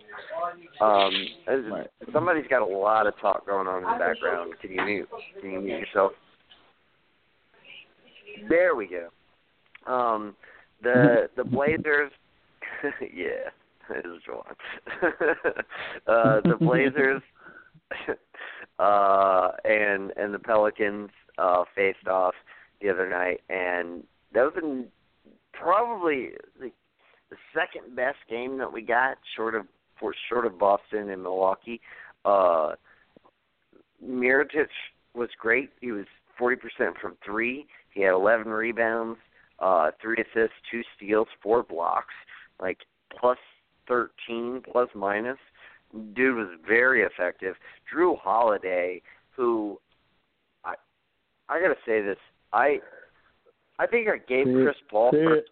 Um, as- Somebody's got a lot of talk going on in the background. Can you mute? Can you mute yourself? There we go. Um, the the Blazers, *laughs* yeah, is John. *laughs* uh, the Blazers *laughs* uh, and and the Pelicans uh, faced off, the other night, and that was in probably the, the second best game that we got, short of for short of Boston and Milwaukee. Uh, Mirotic was great. He was 40% from three. He had 11 rebounds, uh, three assists, two steals, four blocks, like plus 13, plus minus. Dude was very effective. Jrue Holiday, who I I gotta say this, I I think I gave Chris Paul first,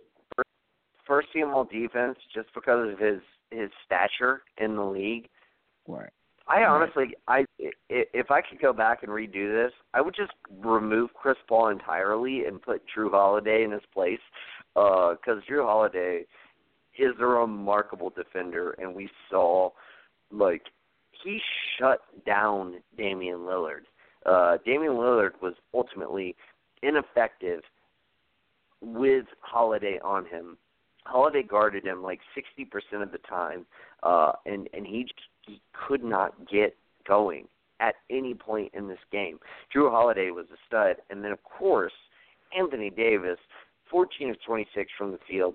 first team all defense just because of his his stature in the league. Right. I honestly, I if I could go back and redo this, I would just remove Chris Paul entirely and put Jrue Holiday in his place, because uh, Jrue Holiday is a remarkable defender, and we saw like he shut down Damian Lillard. Uh, Damian Lillard was ultimately ineffective with Holiday on him. Holiday guarded him like 60% of the time, uh, and and he just he could not get going at any point in this game. Jrue Holiday was a stud, and then of course Anthony Davis, 14 of 26 from the field,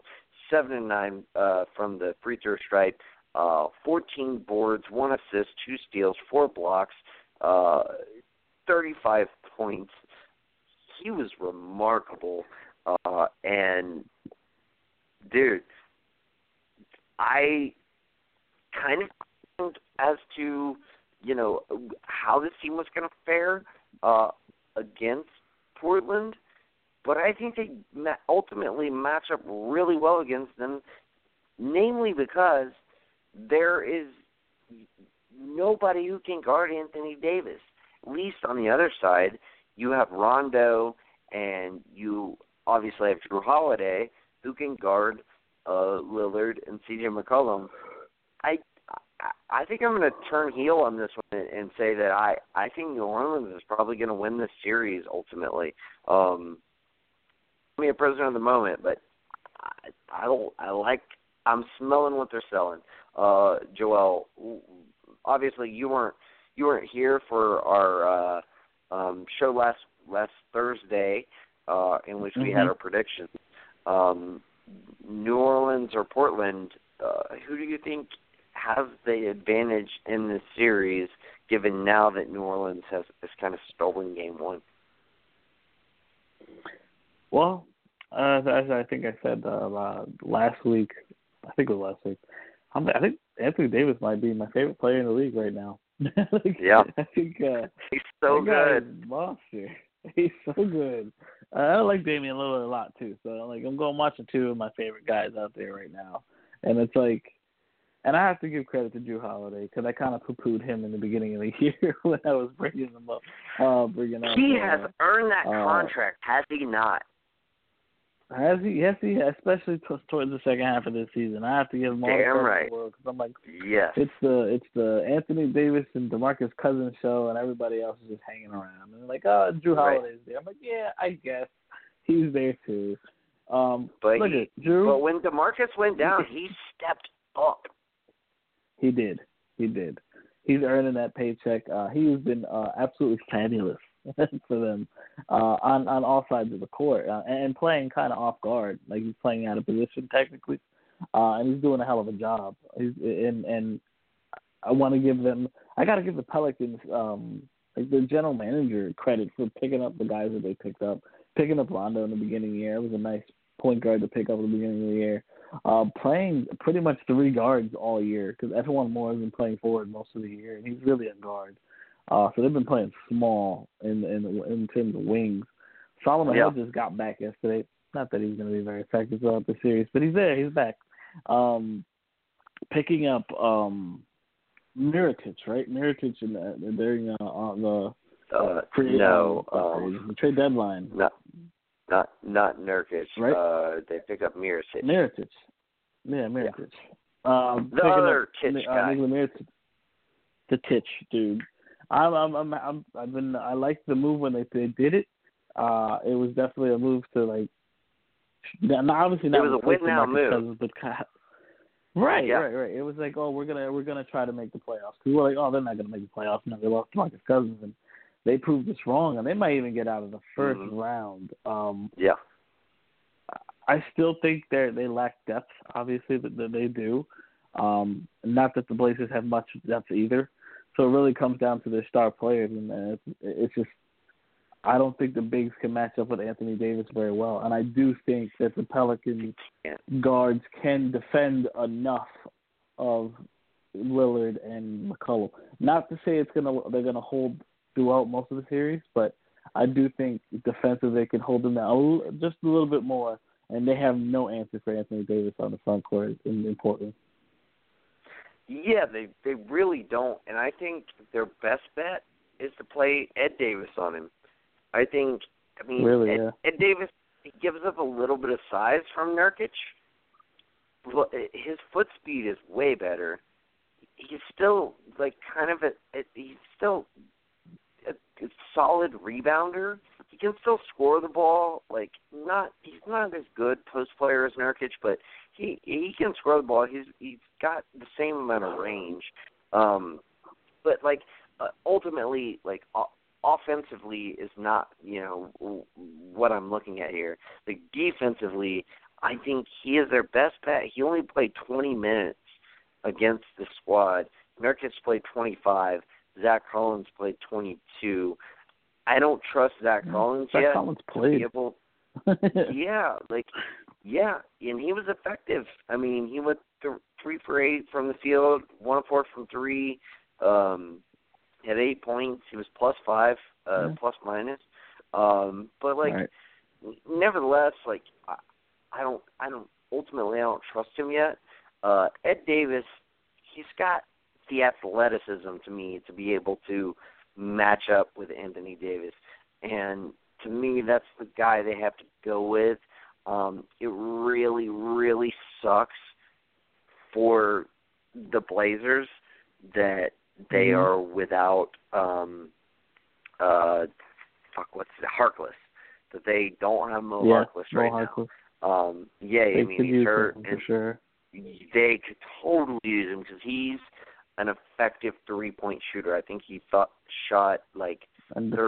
seven and nine uh, from the free throw stripe, uh, 14 boards, one assist, two steals, four blocks, uh, 35 points. He was remarkable, uh, and dude, I kind of as to you know how this team was going to fare uh, against Portland, but I think they ultimately match up really well against them, namely because there is nobody who can guard Anthony Davis. At least on the other side, you have Rondo and you obviously have Jrue Holiday who can guard uh, Lillard and CJ McCollum. I I think I'm going to turn heel on this one and say that I I think New Orleans is probably going to win this series ultimately. Um, I mean, a prisoner of the moment, but I I, don't, I like I'm smelling what they're selling. Uh, Joel, obviously you weren't you weren't here for our uh, um, show last last Thursday, uh, in which we mm-hmm. had our predictions. Um, New Orleans or Portland, uh, who do you think has the advantage in this series, given now that New Orleans has, has kind of stolen Game One? Well, uh, as I think I said uh, last week, I think it was last week. I'm, I think Anthony Davis might be my favorite player in the league right now. *laughs* like, yeah, I think uh, he's so good. Monster. He's so good. Uh, I like Damian Lillard a lot too. So like I'm going watching two of my favorite guys out there right now, and it's like and I have to give credit to Jrue Holiday because I kind of poo-pooed him in the beginning of the *laughs* year when I was bringing him up. Uh, bringing up. He uh, has earned that uh, contract, has he not? Has he? Yes, he. Has, especially t- towards the second half of this season, I have to give him all Damn the credit right. the world because I'm like, yes, it's the it's the Anthony Davis and DeMarcus Cousins show, and everybody else is just hanging around. And like, oh, Right. Holiday's there. I'm like, yeah, I guess he's there too. Um, but look he, at Jrue. but when DeMarcus went down, he stepped up. He did. He did. He's earning that paycheck. Uh, he has been uh, absolutely fabulous *laughs* for them uh, on on all sides of the court uh, and playing kind of off guard, like he's playing out of position technically, uh, and he's doing a hell of a job. He's and and I want to give them. I got to give the Pelicans, um, like the general manager, credit for picking up the guys that they picked up. Picking up Rondo in the beginning of the year it was a nice point guard to pick up at the beginning of the year uh, playing pretty much three guards all year because E'Twaun Moore has been playing forward most of the year, and he's really a guard. Uh, so they've been playing small in in in terms of wings. Solomon Yeah. Hill just got back yesterday. Not that he's going to be very effective throughout the series, but he's there. He's back. Um, picking up um, Mirotic, right? Mirotic in the, during uh, on the Uh, no, uh, um, the trade deadline. not not not Nurkic. Right. Uh, they pick up Mirotic. Mirotic. Yeah, Mirotic. Um, The other up, Titch uh, guy. The Titch dude. I'm, I'm, I'm, I'm, I've been, I liked the move when they, they did it. Uh, it was definitely a move to like, not obviously not It was a win-now DeMarcus move. But kind of- right, Yeah. right, right. It was like, oh, we're gonna, we're gonna try to make the playoffs. Cause we were like, oh, they're not gonna make the playoffs. No, they lost DeMarcus Cousins, and they proved us wrong, and they might even get out of the 1st Mhm. round. Um, Yeah. I still think they they lack depth. Obviously, that, that they do. Um, not that the Blazers have much depth either. So it really comes down to their star players, and it's, it's just I don't think the bigs can match up with Anthony Davis very well, and I do think that the Pelicans guards can defend enough of Lillard and McCollum. Not to say it's gonna they're gonna hold throughout most of the series, but I do think defensively they can hold them down just a little bit more, and they have no answer for Anthony Davis on the front court in, in Portland. Yeah, they they really don't, and I think their best bet is to play Ed Davis on him. I think, I mean, Really, Ed, yeah. Ed Davis he gives up a little bit of size from Nurkic. Well, His foot speed is way better. He's still like kind of a, a he's still a, a solid rebounder. Can still score the ball. Like not he's not as good post player as Nurkic, but he he can score the ball. He's he's got the same amount of range. Um, but like uh, ultimately, like o- offensively is not you know what I'm looking at here. Like defensively, I think he is their best bet. He only played 20 minutes against the squad. Nurkic played 25. Zach Collins played 22. I don't trust Zach Collins Zach yet Collins played. able *laughs* yeah, like yeah, and he was effective. I mean, he went th- three for eight from the field, one of four from three. Um, had eight points. He was plus five, uh, Yeah. plus minus. Um, but like, Right. nevertheless, like I, I don't, I don't. Ultimately, I don't trust him yet. Uh, Ed Davis, he's got the athleticism to me to be able to match up with Anthony Davis, and to me, that's the guy they have to go with. Um, it really, really sucks for the Blazers that they Mhm. are without um uh fuck what's the Harkless. That they don't have Mo yeah, Harkless Mo right Harkless. now. Um yeah, They I mean he's hurt for sure. they could totally use him because he's an effective three point shooter. I think he thought shot like And defender.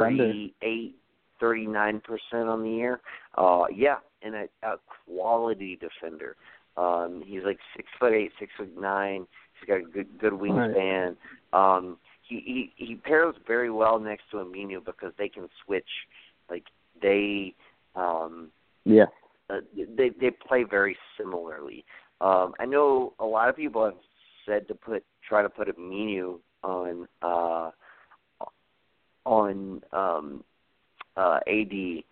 38, 39 percent on the year. Uh, yeah, and a, a quality defender. Um, he's like six foot eight, six foot nine. He's got a good good wingspan. Um, he, he he pairs very well next to Aminu because they can switch. Like they um, Yeah. uh, they they play very similarly. Um, I know a lot of people have said to put try to put Aminu on uh, on um, uh, AD.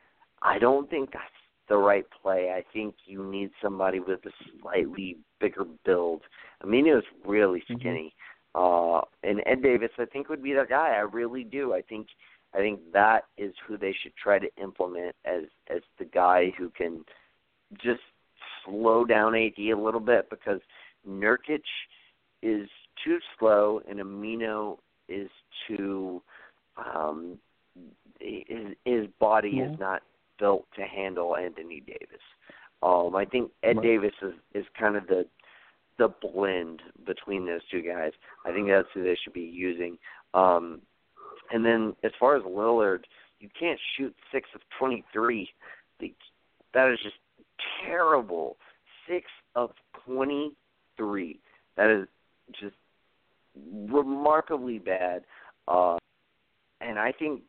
I don't think that's the right play. I think you need somebody with a slightly bigger build. Aminu is really Mhm. skinny, uh, and Ed Davis I think would be the guy. I really do. I think I think that is who they should try to implement as as the guy who can just slow down AD a little bit because Nurkic is too slow and Aminu is too um his his body Yeah. is not built to handle Anthony Davis. Um I think Ed Right. Davis is is kind of the the blend between those two guys. I think that's who they should be using. Um and then as far as Lillard, you can't shoot six of twenty three. That is just terrible. Six of twenty three. That is just remarkably bad. Uh and I think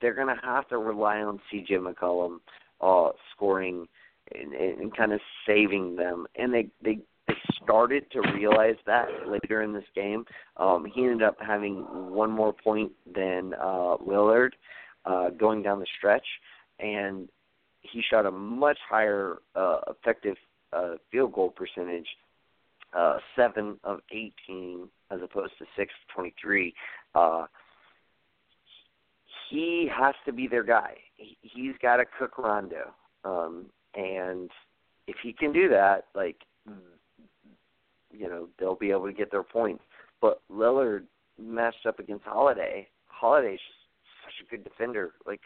they're gonna have to rely on CJ McCollum uh scoring and, and kind of saving them. And they they they started to realize that later in this game. Um, he ended up having one more point than uh, Lillard uh, going down the stretch, and he shot a much higher uh, effective uh, field goal percentage, uh, seven of eighteen as opposed to six of twenty-three. Uh, he has to be their guy. He, he's got to cook Rondo, um, and if he can do that, like you know, they'll be able to get their points. But Lillard matched up against Holiday. Holiday's such a good defender. Like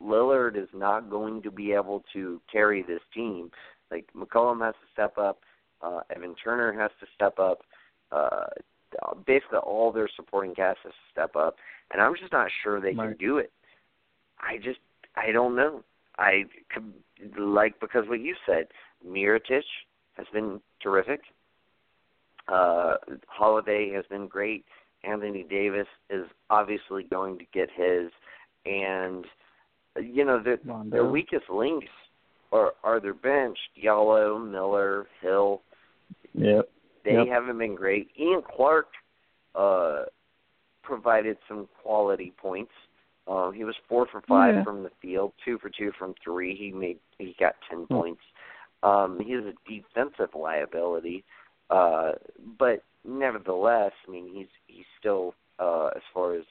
Lillard is not going to be able to carry this team. Like McCollum has to step up. Uh, Evan Turner has to step up. Uh, basically all their supporting cast has to step up, and I'm just not sure they Right. can do it. I just I don't know. I could like because what you said, Mirotic has been terrific. Uh Holiday has been great. Anthony Davis is obviously going to get his and you know the their weakest links are are their bench, Yellow, Miller, Hill. Yep. They Yep. haven't been great. Ian Clark uh provided some quality points. Um he was four for five Yeah. from the field, two for two from three. He made he got ten Hmm. points. Um he is a defensive liability. Uh but nevertheless, I mean he's he's still uh as far as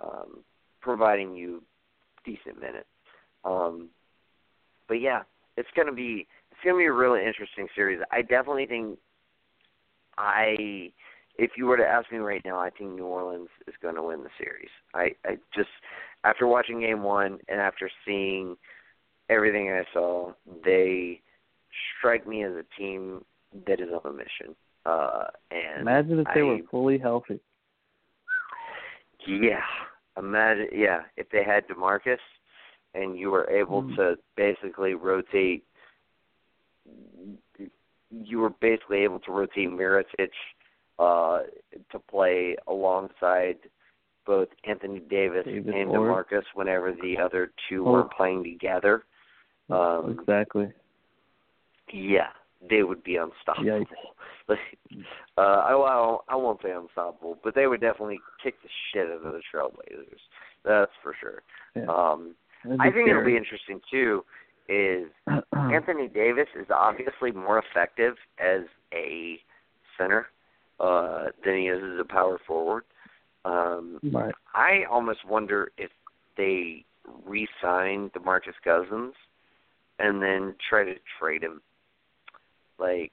um providing you decent minutes. Um but yeah, it's gonna be it's gonna be a really interesting series. I definitely think I if you were to ask me right now, I think New Orleans is going to win the series. I, I just after watching Game One and after seeing everything I saw, they strike me as a team that is on a mission. Uh, and Imagine if they I, were fully healthy. yeah, imagine yeah if they had DeMarcus and you were able Mm. to basically rotate. You were basically able to rotate Mirotic uh, to play alongside both Anthony Davis and or- DeMarcus whenever the other two weren't playing together. Um, exactly. yeah, they would be unstoppable. Yikes. *laughs* Uh, I, I won't- I won't say unstoppable, but they would definitely kick the shit out of the Trailblazers. That's for sure. Yeah. Um, I think it'll be interesting too. Is Anthony Davis is obviously more effective as a center uh, than he is as a power forward. Um, right. I almost wonder if they re-sign DeMarcus Cousins and then try to trade him, like,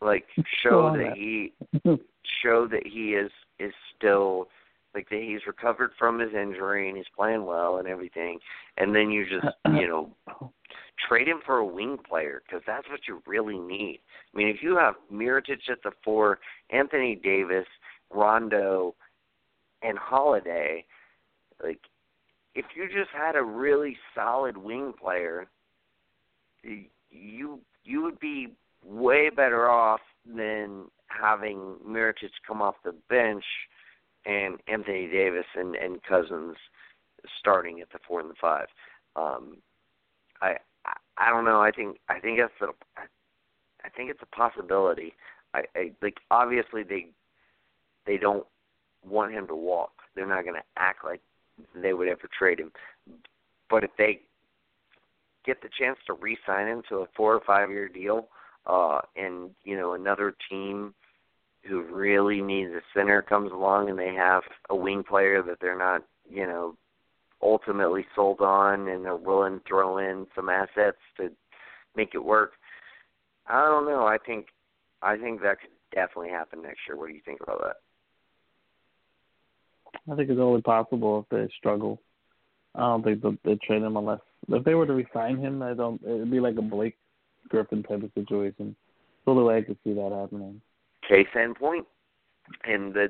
like show that that. he show that he is is still like that he's recovered from his injury and he's playing well and everything, and then you just *clears throat* you know trade him for a wing player because that's what you really need. I mean, if you have Mirotic at the four, Anthony Davis, Rondo, and Holiday, like if you just had a really solid wing player, you you would be way better off than having Mirotic come off the bench and Anthony Davis and and Cousins starting at the four and the five. Um, I I, I don't know. I think I think that's a I, think it's a possibility. I, I like obviously they they don't want him to walk. They're not going to act like they would ever trade him. But if they get the chance to re-sign him to a four or five year deal, uh, and you know another team who really needs a center comes along and they have a wing player that they're not, you know, ultimately sold on and they're willing to throw in some assets to make it work. I don't know. I think I think that could definitely happen next year. What do you think about that? I think it's only possible if they struggle. I don't think they'll, they trade him unless if they were to resign him. I don't. It'd be like a Blake Griffin type of situation. It's the only way I could see that happening. Case in point. And the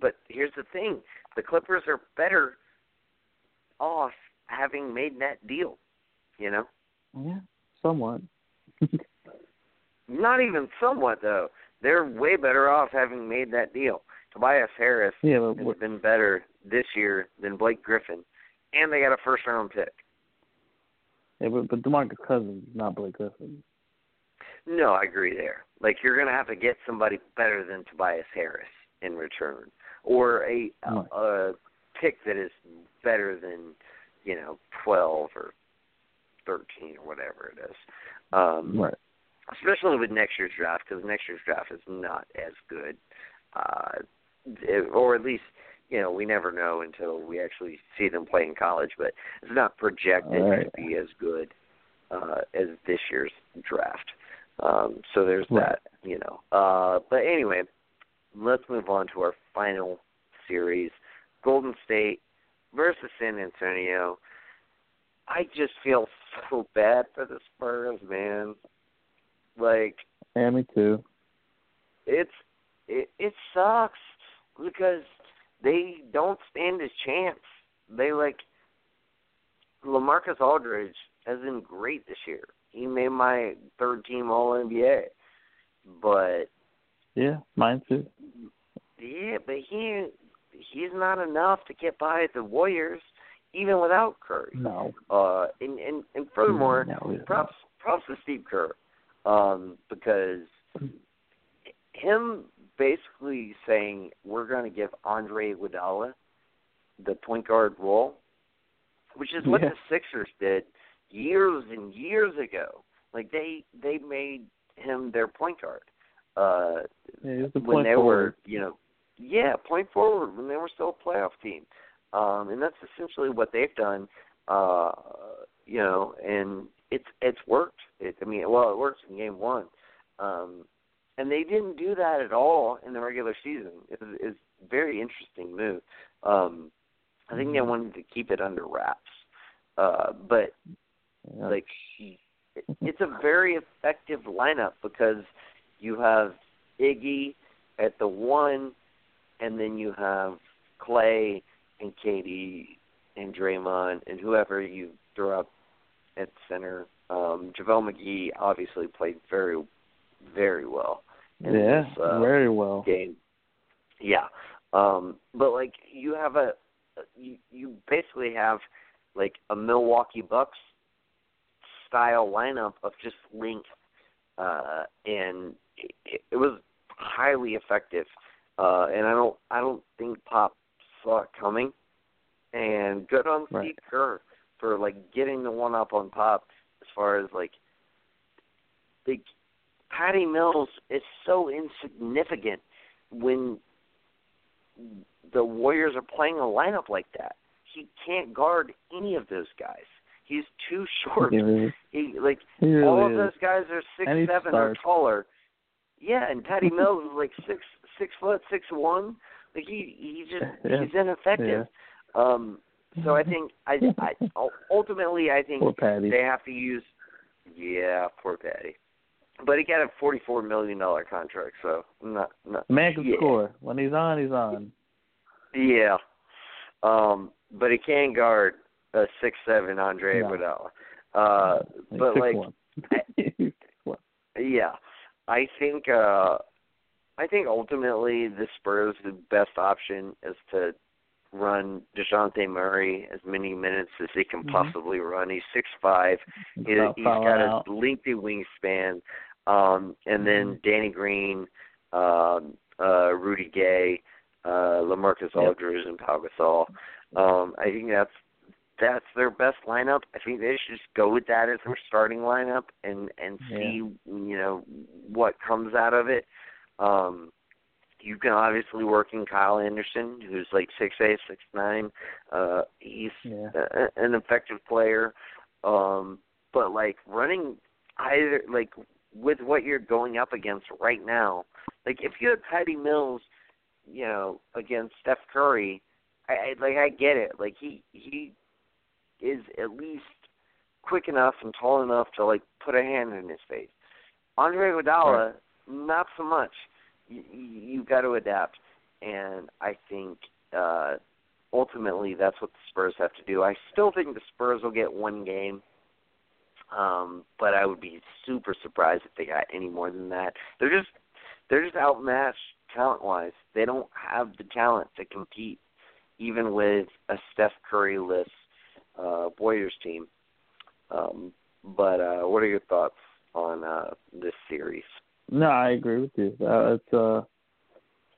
but here's the thing: the Clippers are better off having made that deal. You know, Yeah, somewhat. not even somewhat though. They're way better off having made that deal. Tobias Harris yeah, but has what- been better this year than Blake Griffin, and they got a first round pick. yeah, but, but DeMarcus Cousins, not Blake Griffin. No, I agree there. Like you're going to have to get somebody better than Tobias Harris in return, or a a, a pick that is better than you know twelve or thirteen or whatever it is. Um, Right. especially with next year's draft because next year's draft is not as good, uh, it- or at least you know we never know until we actually see them play in college. But it's not projected Right. to be as good uh, as this year's draft. Um, so there's Right. that, you know. Uh, but anyway, let's move on to our final series: Golden State versus San Antonio. I just feel so bad for the Spurs, man. Like Yeah, me too. it's it it sucks. because they don't stand a chance. They like LaMarcus Aldridge has been great this year. He made my third team All NBA, but yeah, mine too. Yeah, but he he's not enough to get by the Warriors, even without Curry. No. Uh, and and and furthermore, no, props props to Steve Kerr, um, because him basically saying we're going to give Andre Iguodala the point guard role, which is what Yeah. the Sixers did years and years ago. Like they they made him their point guard. Uh Yeah, the when they forward. were, you know, yeah, point forward when they were still a playoff team. Um and that's essentially what they've done uh you know, and it's it's worked. It I mean, well, it works in game 1. Um and they didn't do that at all in the regular season. It was, it's a very interesting move. Um I think they wanted to keep it under wraps. Uh but Yeah. like it's a very effective lineup because you have Iggy at the one, and then you have Clay and Katie and Draymond and whoever you throw up at center. Um, JaVale McGee obviously played very, very well in yeah, this uh, very well. game. Yeah, um, but like you have a, you you basically have like a Milwaukee Bucks style lineup of just length, uh, and it, it was highly effective. Uh, and I don't I don't think Pop saw it coming. And good on Right. Steve Kerr for like getting the one up on Pop as far as like like Patty Mills is so insignificant when the Warriors are playing a lineup like that. He can't guard any of those guys. He's too *laughs* short. He really, He like he really all of is. those guys are six And seven or taller. Yeah, and Patty *laughs* Mills is like six six foot six one. Like he he just *laughs* Yeah. he's ineffective. Um so I think I I ultimately I think they have to use yeah, poor Patty. But he got a forty four million dollar contract, so not not man can yeah. score. When he's on, he's on. Yeah. Um but he can guard a six seven Andre No. Iguodala. Uh but like one. *laughs* He's six one. Yeah, I think uh I think ultimately the Spurs' the best option is to run Dejounte Murray as many minutes as he can Mhm. possibly run. He's six five. He, he's got out. a lengthy wingspan. Um, and then Mhm. Danny Green, um, uh, Rudy Gay, uh, LaMarcus Yep. Aldridge, and Pau Gasol. Um, I think that's that's their best lineup. I think they should just go with that as their starting lineup and and Yeah. see you know what comes out of it. Um, you can obviously work in Kyle Anderson, who's like six eight, six nine. Uh, he's Yeah. a, an effective player. Um, but like running either like with what you're going up against right now, like if you had Patty Mills, you know, against Steph Curry, I, I like I get it. Like he he is at least quick enough and tall enough to like put a hand in his face. Andre Iguodala, not so much. You, you you've got to adapt, and I think uh ultimately that's what the Spurs have to do. I still think the Spurs will get one game. Um, but I would be super surprised if they got any more than that. They're just they're just outmatched talent wise. They don't have the talent to compete even with a Steph Curry list uh Warriors team. Um but uh what are your thoughts on uh this series? No, I agree with you. Uh, it's uh,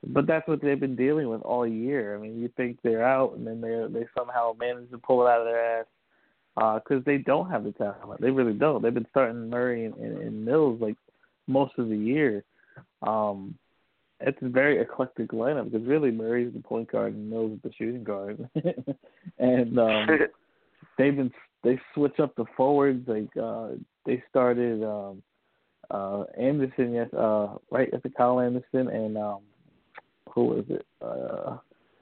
but that's what they've been dealing with all year. I mean, you think they're out, and then they they somehow manage to pull it out of their ass because they don't have the talent. They really don't. They've been starting Murray and, and, and Mills like most of the year. Um, it's a very eclectic lineup because really Murray's the point guard and Mills is the shooting guard, *laughs* and um, *laughs* they've been they switch up the forwards. Like uh, they started um, uh, Anderson, yes, uh, right at the Kyle Anderson, and um, who was it? Uh,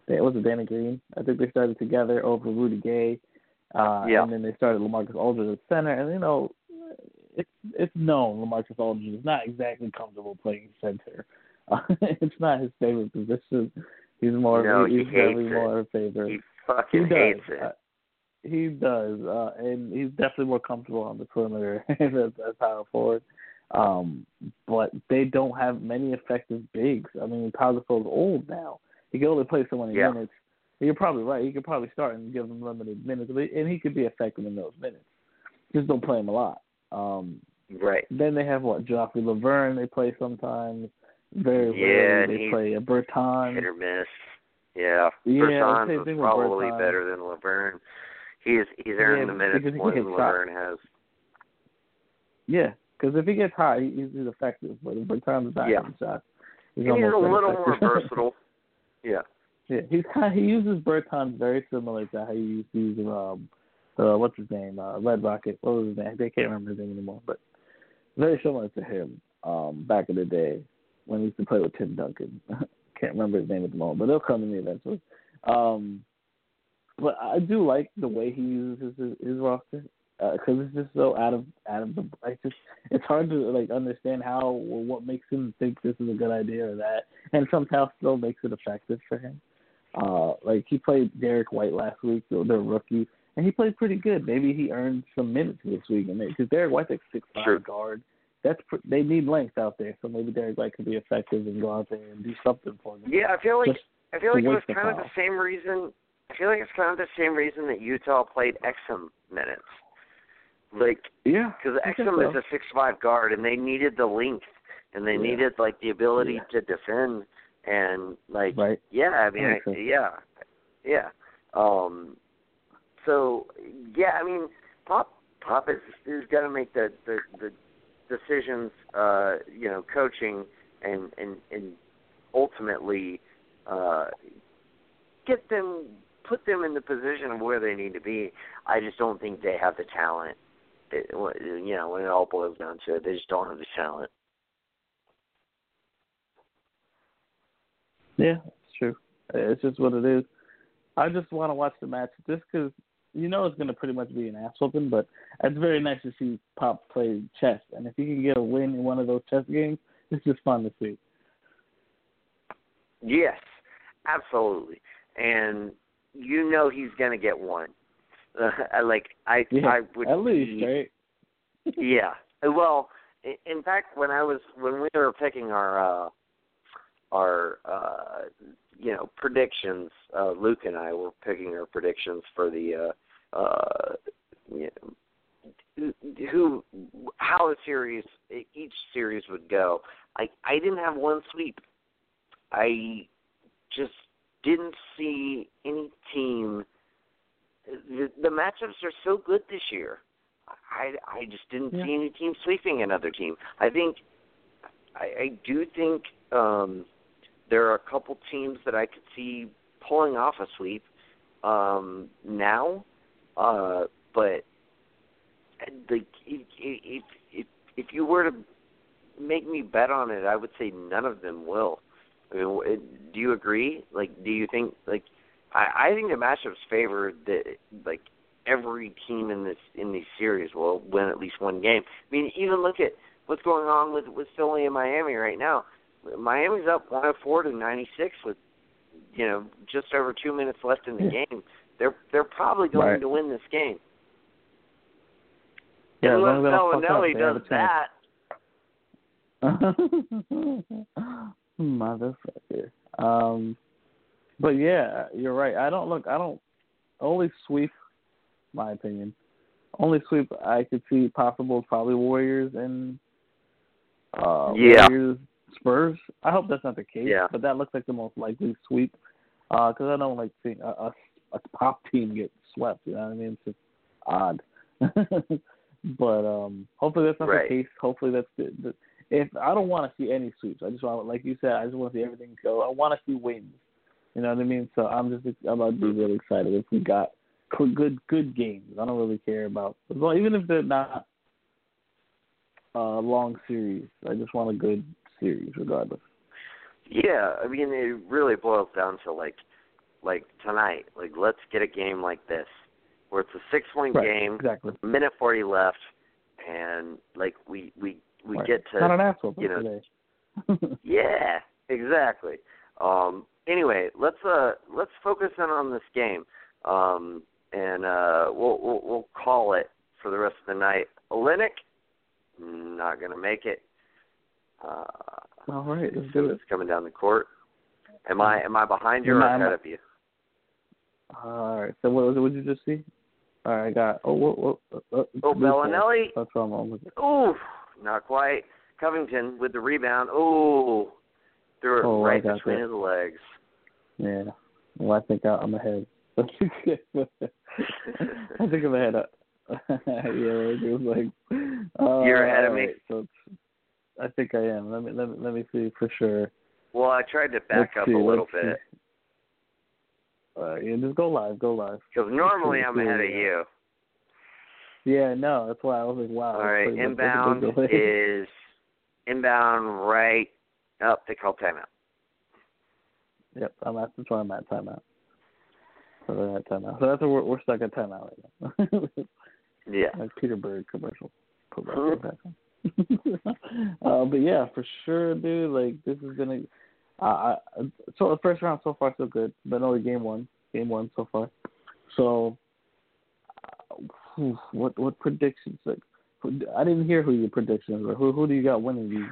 it was it Danny Green. I think they started together over Rudy Gay. Uh, Yeah. And then they started LaMarcus Aldridge at center, and you know, it's it's known LaMarcus Aldridge is not exactly comfortable playing center. Uh, *laughs* it's not his favorite position. He's more. No, he's he hates it. more a favorite. He fucking he does. hates it. He does, uh, and he's definitely more comfortable on the perimeter as, as power forward. Um, but they don't have many effective bigs. I mean, Tagliafico's old now. He can only play so many Yeah. minutes. You're probably right. He could probably start and give him limited minutes, but and he could be effective in those minutes. Just don't play him a lot. Um, right. then they have what Joffrey Lauvergne. They play sometimes. Very Yeah, rarely they he- play a Bertans. Hit or miss. Yeah. Yeah, Bertans same was probably better than Lauvergne. He's he's earned Yeah, the minutes more than. Lauvergne has. Yeah, because if he gets hot, he- he's effective. But if Berton's not Yeah. hitting shots, he's he's a little more *laughs* versatile. Yeah. yeah, he's kind. Of, He uses Bertans very similar to how he used to use um, uh, what's his name, uh, Red Rocket. What was his name? They can't remember his name anymore, but very similar to him um, back in the day when he used to play with Tim Duncan. *laughs* can't remember his name at the moment, but they'll come to me eventually. Um, but I do like the way he uses his his roster because it's just so out of out of the. I just it's hard to like understand how or what makes him think this is a good idea or that, and somehow still makes it effective for him. Uh, like he played Derrick White last week, the the rookie, and he played pretty good. Maybe he earned some minutes this week, and because Derrick White's like six five Sure. guard, that's pr- they need length out there. So maybe Derrick White could be effective and go out there and do something for them. Yeah, I feel like Just I feel like it was kind of the same reason. I feel like it's kind of the same reason that Utah played Exum minutes. Like Yeah, because Exum so. is a six five guard, and they needed the length, and they Yeah. needed like the ability Yeah. to defend, and like right. yeah, I mean, I, yeah, yeah. Um, so yeah, I mean, Pop Pop is is got to make the the the decisions, uh, you know, coaching and and and ultimately uh, get them put them in the position of where they need to be. I just don't think they have the talent. It, you know, when it all boils down to it, they just don't have the talent. Yeah, it's true. It's just what it is. I just want to watch the match just because you know it's going to pretty much be an ass whooping, but it's very nice to see Pop play chess. And if he can get a win in one of those chess games, it's just fun to see. Yes, absolutely. And you know he's going to get one. *laughs* Uh, like I Yeah, I would at least, be- right? *laughs* *laughs* yeah. Well, in fact, when I was when we were picking our uh our uh you know predictions, uh Luke and I were picking our predictions for the uh uh you know, who how the series each series would go. I I didn't have one sweep. I just didn't see any team. The, the matchups are so good this year. I I just didn't Yeah. see any team sweeping another team. I think I, I do think um there are a couple teams that I could see pulling off a sweep um now. Uh but like if if if if you were to make me bet on it, I would say none of them will. I mean, w- do you agree? Like, do you think like I I think the matchups favor that like every team in this in these series will win at least one game. I mean, even look at what's going on with with Philly and Miami right now. Miami's up 104 to 96 with you know just over two minutes left in the Yeah. game. They're they're probably going Right. to win this game. Yeah, Unless long as they don't fuck up, Belinelli they have a does that. *laughs* Motherfucker. Um, but yeah, you're right. I don't look. I don't only sweep. My opinion. Only sweep I could see possible probably Warriors and uh, Yeah. Warriors Spurs. I hope that's not the case. Yeah. But that looks like the most likely sweep. Because I don't like seeing a, a a top team get swept. You know what I mean? It's just odd. *laughs* but um, hopefully that's not Right. the case. Hopefully that's the, the if I don't want to see any sweeps. I just want, like you said, I just want to see everything go. I want to see wins. You know what I mean? So I'm just I'm about to be really excited if we got good good, good games. I don't really care about as well, even if they're not uh long series. I just want a good series regardless. Yeah, I mean it really boils down to like like tonight. Like let's get a game like this where it's a six point Right, game, Exactly. minute forty left and like we we we Right. get to not an asshole you know, today. *laughs* Yeah, exactly. Um anyway, let's uh let's focus in on this game, um, and uh, we'll, we'll we'll call it for the rest of the night. Olynyk, not gonna make it. Uh, All right, let's do it. it's coming down the court. Am I am I behind you or Am I- am ahead of you? All right. So what was it? What did you just see? All right, I got. Oh, what? what uh, uh, Oh. Belinelli. That's what with. Ooh, not quite. Covington with the rebound. Ooh, threw it Oh, right between that. his legs. Yeah. Well, I think I, I'm ahead. *laughs* I think I'm ahead. *laughs* *laughs* yeah, it was like. Uh, You're ahead of me? alright, So I think I am. Let me let me let me see for sure. Well, I tried to back Let's up see, a little bit see. Uh, yeah, just go live. Go live. because normally I'm ahead of you. Yeah, no, that's why I was like, wow. All right, pretty much- a inbound *laughs* is inbound right up. They call timeout. Yep, I'm at that's where I'm at timeout. So we're at timeout. So that's where we're, we're stuck at timeout right now. *laughs* Yeah. like Peter Berg commercial. Put back back on. uh, but yeah, for sure, dude. Like this is gonna. Uh, I, so the first round so far so good, but only game one. Game one so far. So, whew, what what predictions? Like, I didn't hear who your predictions were. Who who do you got winning these?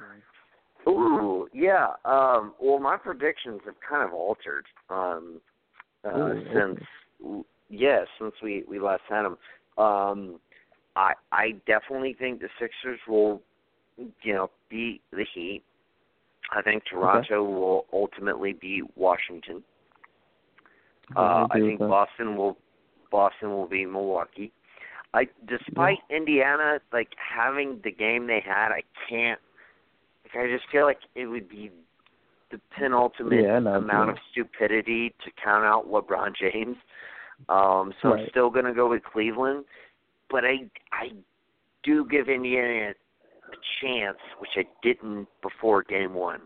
Ooh, yeah. Um, well, my predictions have kind of altered um, uh, Ooh, since yeah, since we we last had them. Um, I I definitely think the Sixers will, you know, beat the Heat. I think Toronto will ultimately beat Washington. Uh, I agree think. Boston will Boston will beat Milwaukee. I despite Indiana like having the game they had, I can't. Like I just feel like it would be the penultimate Yeah, know, amount yeah. of stupidity to count out LeBron James. Um, so I'm still gonna go with Cleveland, but I I do give Indiana a chance, which I didn't before Game One.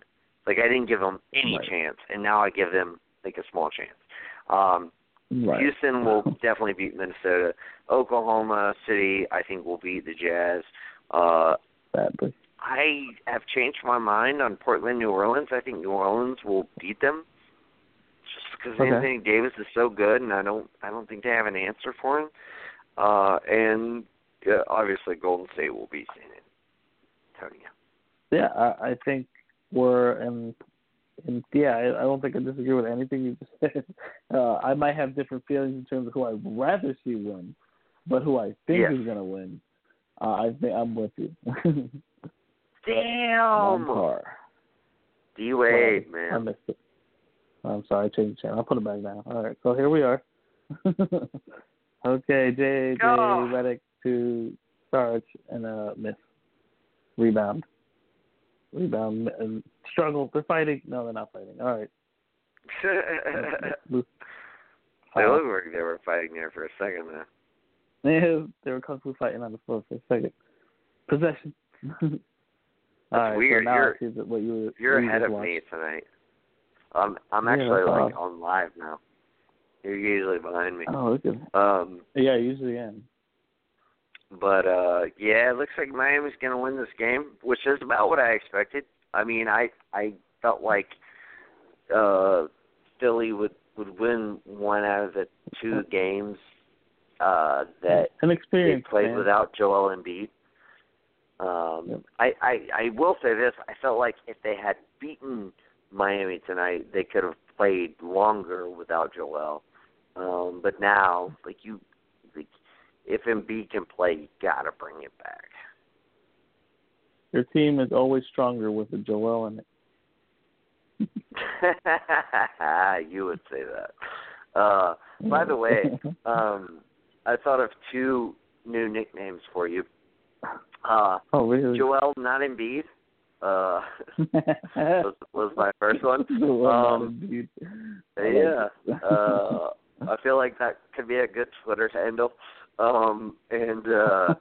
Like I didn't give them any Right. chance, and now I give them like a small chance. Um, Right. Houston will definitely beat Minnesota. Oklahoma City, I think, will beat the Jazz. Uh, Badly. I have changed my mind on Portland, New Orleans. I think New Orleans will beat them, just because Okay. Anthony Davis is so good, and I don't, I don't think they have an answer for him. Uh, and uh, obviously, Golden State will beat San Antonio. Yeah, I, I think we're in. In yeah, I, I don't think I disagree with anything you just *laughs* said. Uh, I might have different feelings in terms of who I'd rather see win, but who I think Yes. is going to win, uh, I think I'm with you. *laughs* Damn. D Wade, man. I missed it. I'm sorry, I changed the channel. I'll put it back down. All right, so here we are. *laughs* okay, J. J. Go. Redick to Sarge and uh miss. Rebound. Rebound and struggle. They're fighting. No, they're not fighting. All right. *laughs* They looked like they were fighting there for a second there. Yeah, they were kung fu fighting on the floor for a second. Possession. *laughs* All right, weird. So now You're- I see that what you were. You're ahead of watched. me tonight. Um, I'm actually that's like on live now. You're usually behind me. Oh, look at. Um, Yeah, I usually am. But uh, yeah, it looks like Miami's gonna win this game, which is about what I expected. I mean, I I felt like uh, Philly would would win one out of the two games uh, that An they played man. without Joel Embiid. Um, Yep. I, I I will say this: I felt like if they had beaten Miami tonight, they could have played longer without Joel. Um, but now, like you, if Embiid can play, you gotta bring it back. Your team is always stronger with a Joel in it. *laughs* you would say that. Uh, by the way, *laughs* um, I thought of two new nicknames for you. Uh, oh really? Joel, not Embiid, uh, *laughs* was, was my first one. Um, Yeah, uh, I feel like that could be a good Twitter handle. Um, and uh,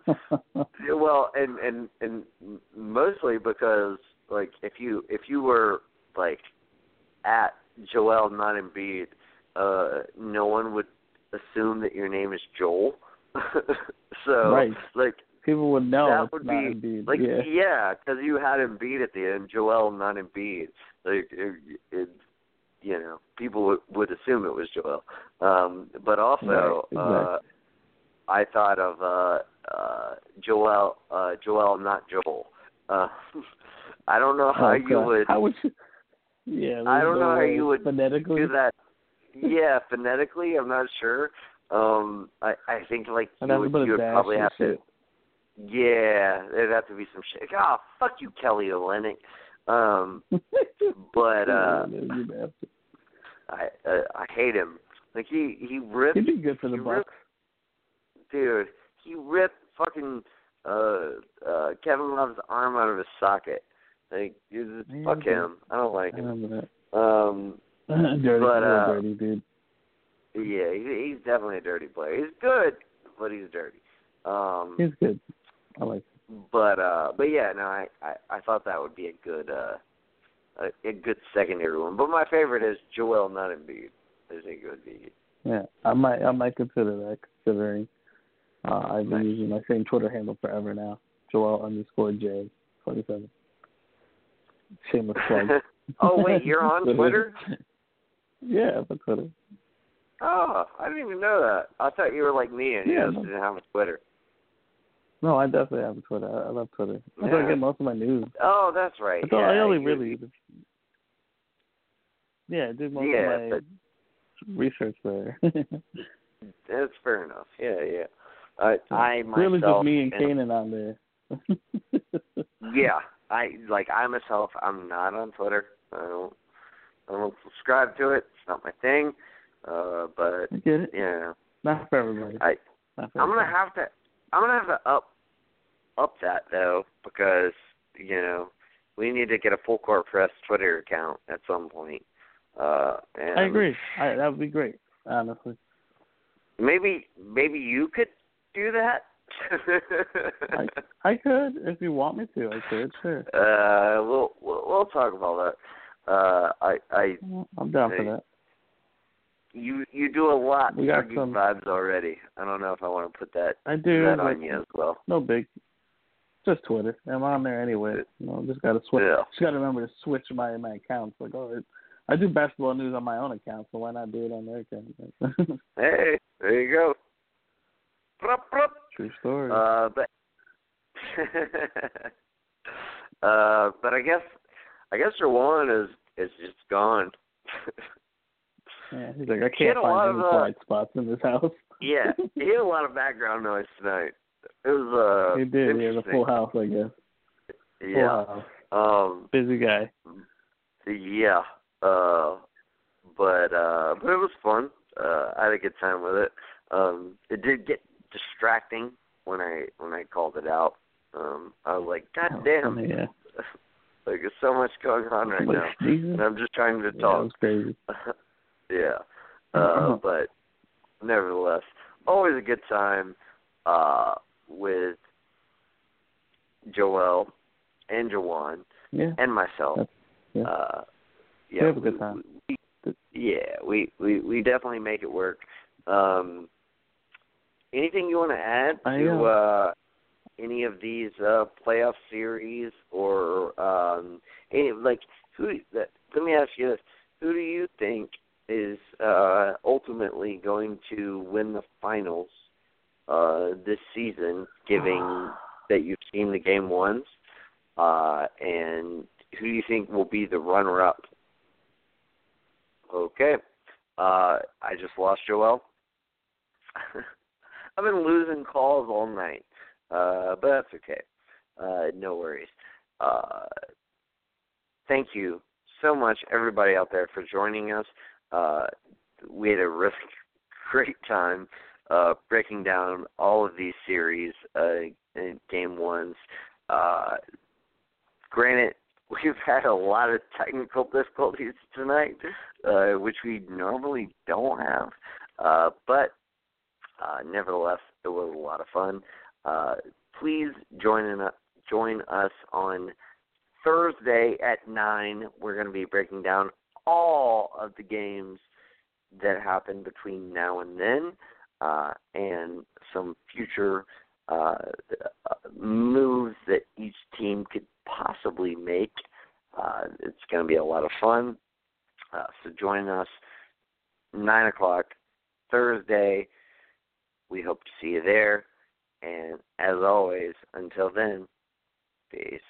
*laughs* well, and and and mostly because like if you if you were like at Joel, not Embiid, uh, no one would assume that your name is Joel. *laughs* so Right. like People would know that would be indeed. like yeah. yeah, because you had Embiid at the end, Joel not Embiid. Like it, it, you know people would, would assume it was Joel. Um, but also, Right, exactly. uh, I thought of uh, uh, Joel, uh, Joel, not Joel. Uh, *laughs* I don't know how you would How would you? Yeah, I don't know how you would phonetically. do that. Yeah, phonetically, I'm not sure. Um, I I think like you would, you would probably have to. Yeah, there'd have to be some shit. Oh, fuck you, Kelly Olynyk. Um, *laughs* but uh, Yeah. I uh, I hate him. Like he he ripped He'd be good for the he Bucks. Dude. He ripped fucking uh uh Kevin Love's arm out of his socket. Like dude, Yeah, fuck dude. him. I don't like I him. Um, *clears throat* dirty, But, uh, dirty dude. yeah, he, he's definitely a dirty player. He's good, but he's dirty. Um, He's good. I like. Him. but uh, but yeah, no, I, I I thought that would be a good uh a, a good secondary one. But my favorite is Joel, not Embiid. Is a good be. Yeah, I might. I might consider that. Considering uh, I've been Nice. using my same Twitter handle forever now. Joel underscore J twenty seven. Shameless *laughs* plug. oh wait, you're on Twitter? yeah, I'm on Twitter. Oh, I didn't even know that. I thought you were like me and you Yeah, just no. didn't have a Twitter. No, I definitely have a Twitter. I, I love Twitter. That's where I get most of my news. Oh, that's right. I yeah, I only you- really. Yeah, I did most Yeah, of my research there. *laughs* That's fair enough. Yeah, yeah. I I myself really just me and Kanan on there. *laughs* Yeah, I like I myself. I'm not on Twitter. I don't. I don't subscribe to it. It's not my thing. Uh, but I get it. yeah, Not for everybody. I Not for I'm gonna have to. I'm gonna have to up up that though because you know we need to get a full court press Twitter account at some point. Uh, and I agree. I, that would be great. Honestly, Maybe maybe you could do that. I could if you want me to. I could. Sure. uh, we'll, we'll we'll talk about that. Uh, I I I'm down for that. you you do a lot We got some- vibes already. I don't know if I want to put that I do. that on you as well. No big. Just Twitter. I'm on there anyway. You know, just gotta switch. Yeah. Just gotta remember to switch my my accounts. Like, oh, it, I do basketball news on my own account, so why not do it on their account? *laughs* Hey, there you go. Prup, prup. True story. Uh, but *laughs* uh, but I guess I guess Jawan is is just gone. *laughs* yeah, he's like, I can't find any uh, quiet spots in this house. *laughs* yeah, he had a lot of background noise tonight. It was uh, he did. He had a full house, I guess. Yeah. Um. Busy guy. Yeah. Uh. But uh. But it was fun. Uh. I had a good time with it. Um. It did get distracting when I when I called it out. Um. I was like, God damn. Oh, Yeah. *laughs* Like there's so much going on right Like, now, Jesus. and I'm just trying to talk. crazy. *laughs* yeah. Uh, but nevertheless, always a good time uh, with Joel and Jawan Yeah. and myself. That's- yeah. Uh, yeah, We have a good time. We, we, yeah, we, we we definitely make it work. Um, anything you want to add I, to uh, uh, any of these uh, playoff series or um, any like who? That, let me ask you this: Who do you think is uh, ultimately going to win the finals uh, this season? Giving that you've seen the game ones, uh, and who do you think will be the runner-up? Okay, uh, I just lost Joel. *laughs* I've been losing calls all night, uh, but that's okay. Uh, no worries. Uh, thank you so much, everybody out there, for joining us. Uh, we had a really *laughs* great time uh, breaking down all of these series, uh, game ones. Uh, granted, *laughs* we've had a lot of technical difficulties tonight, uh, which we normally don't have, uh, but uh, nevertheless, it was a lot of fun. Uh, please join in, join us on Thursday at nine. We're going to be breaking down all of the games that happen between now and then, uh, and some future uh, moves that each team could possibly make. Uh, it's going to be a lot of fun. Uh, so join us nine o'clock Thursday. We hope to see you there. And as always, until then, peace.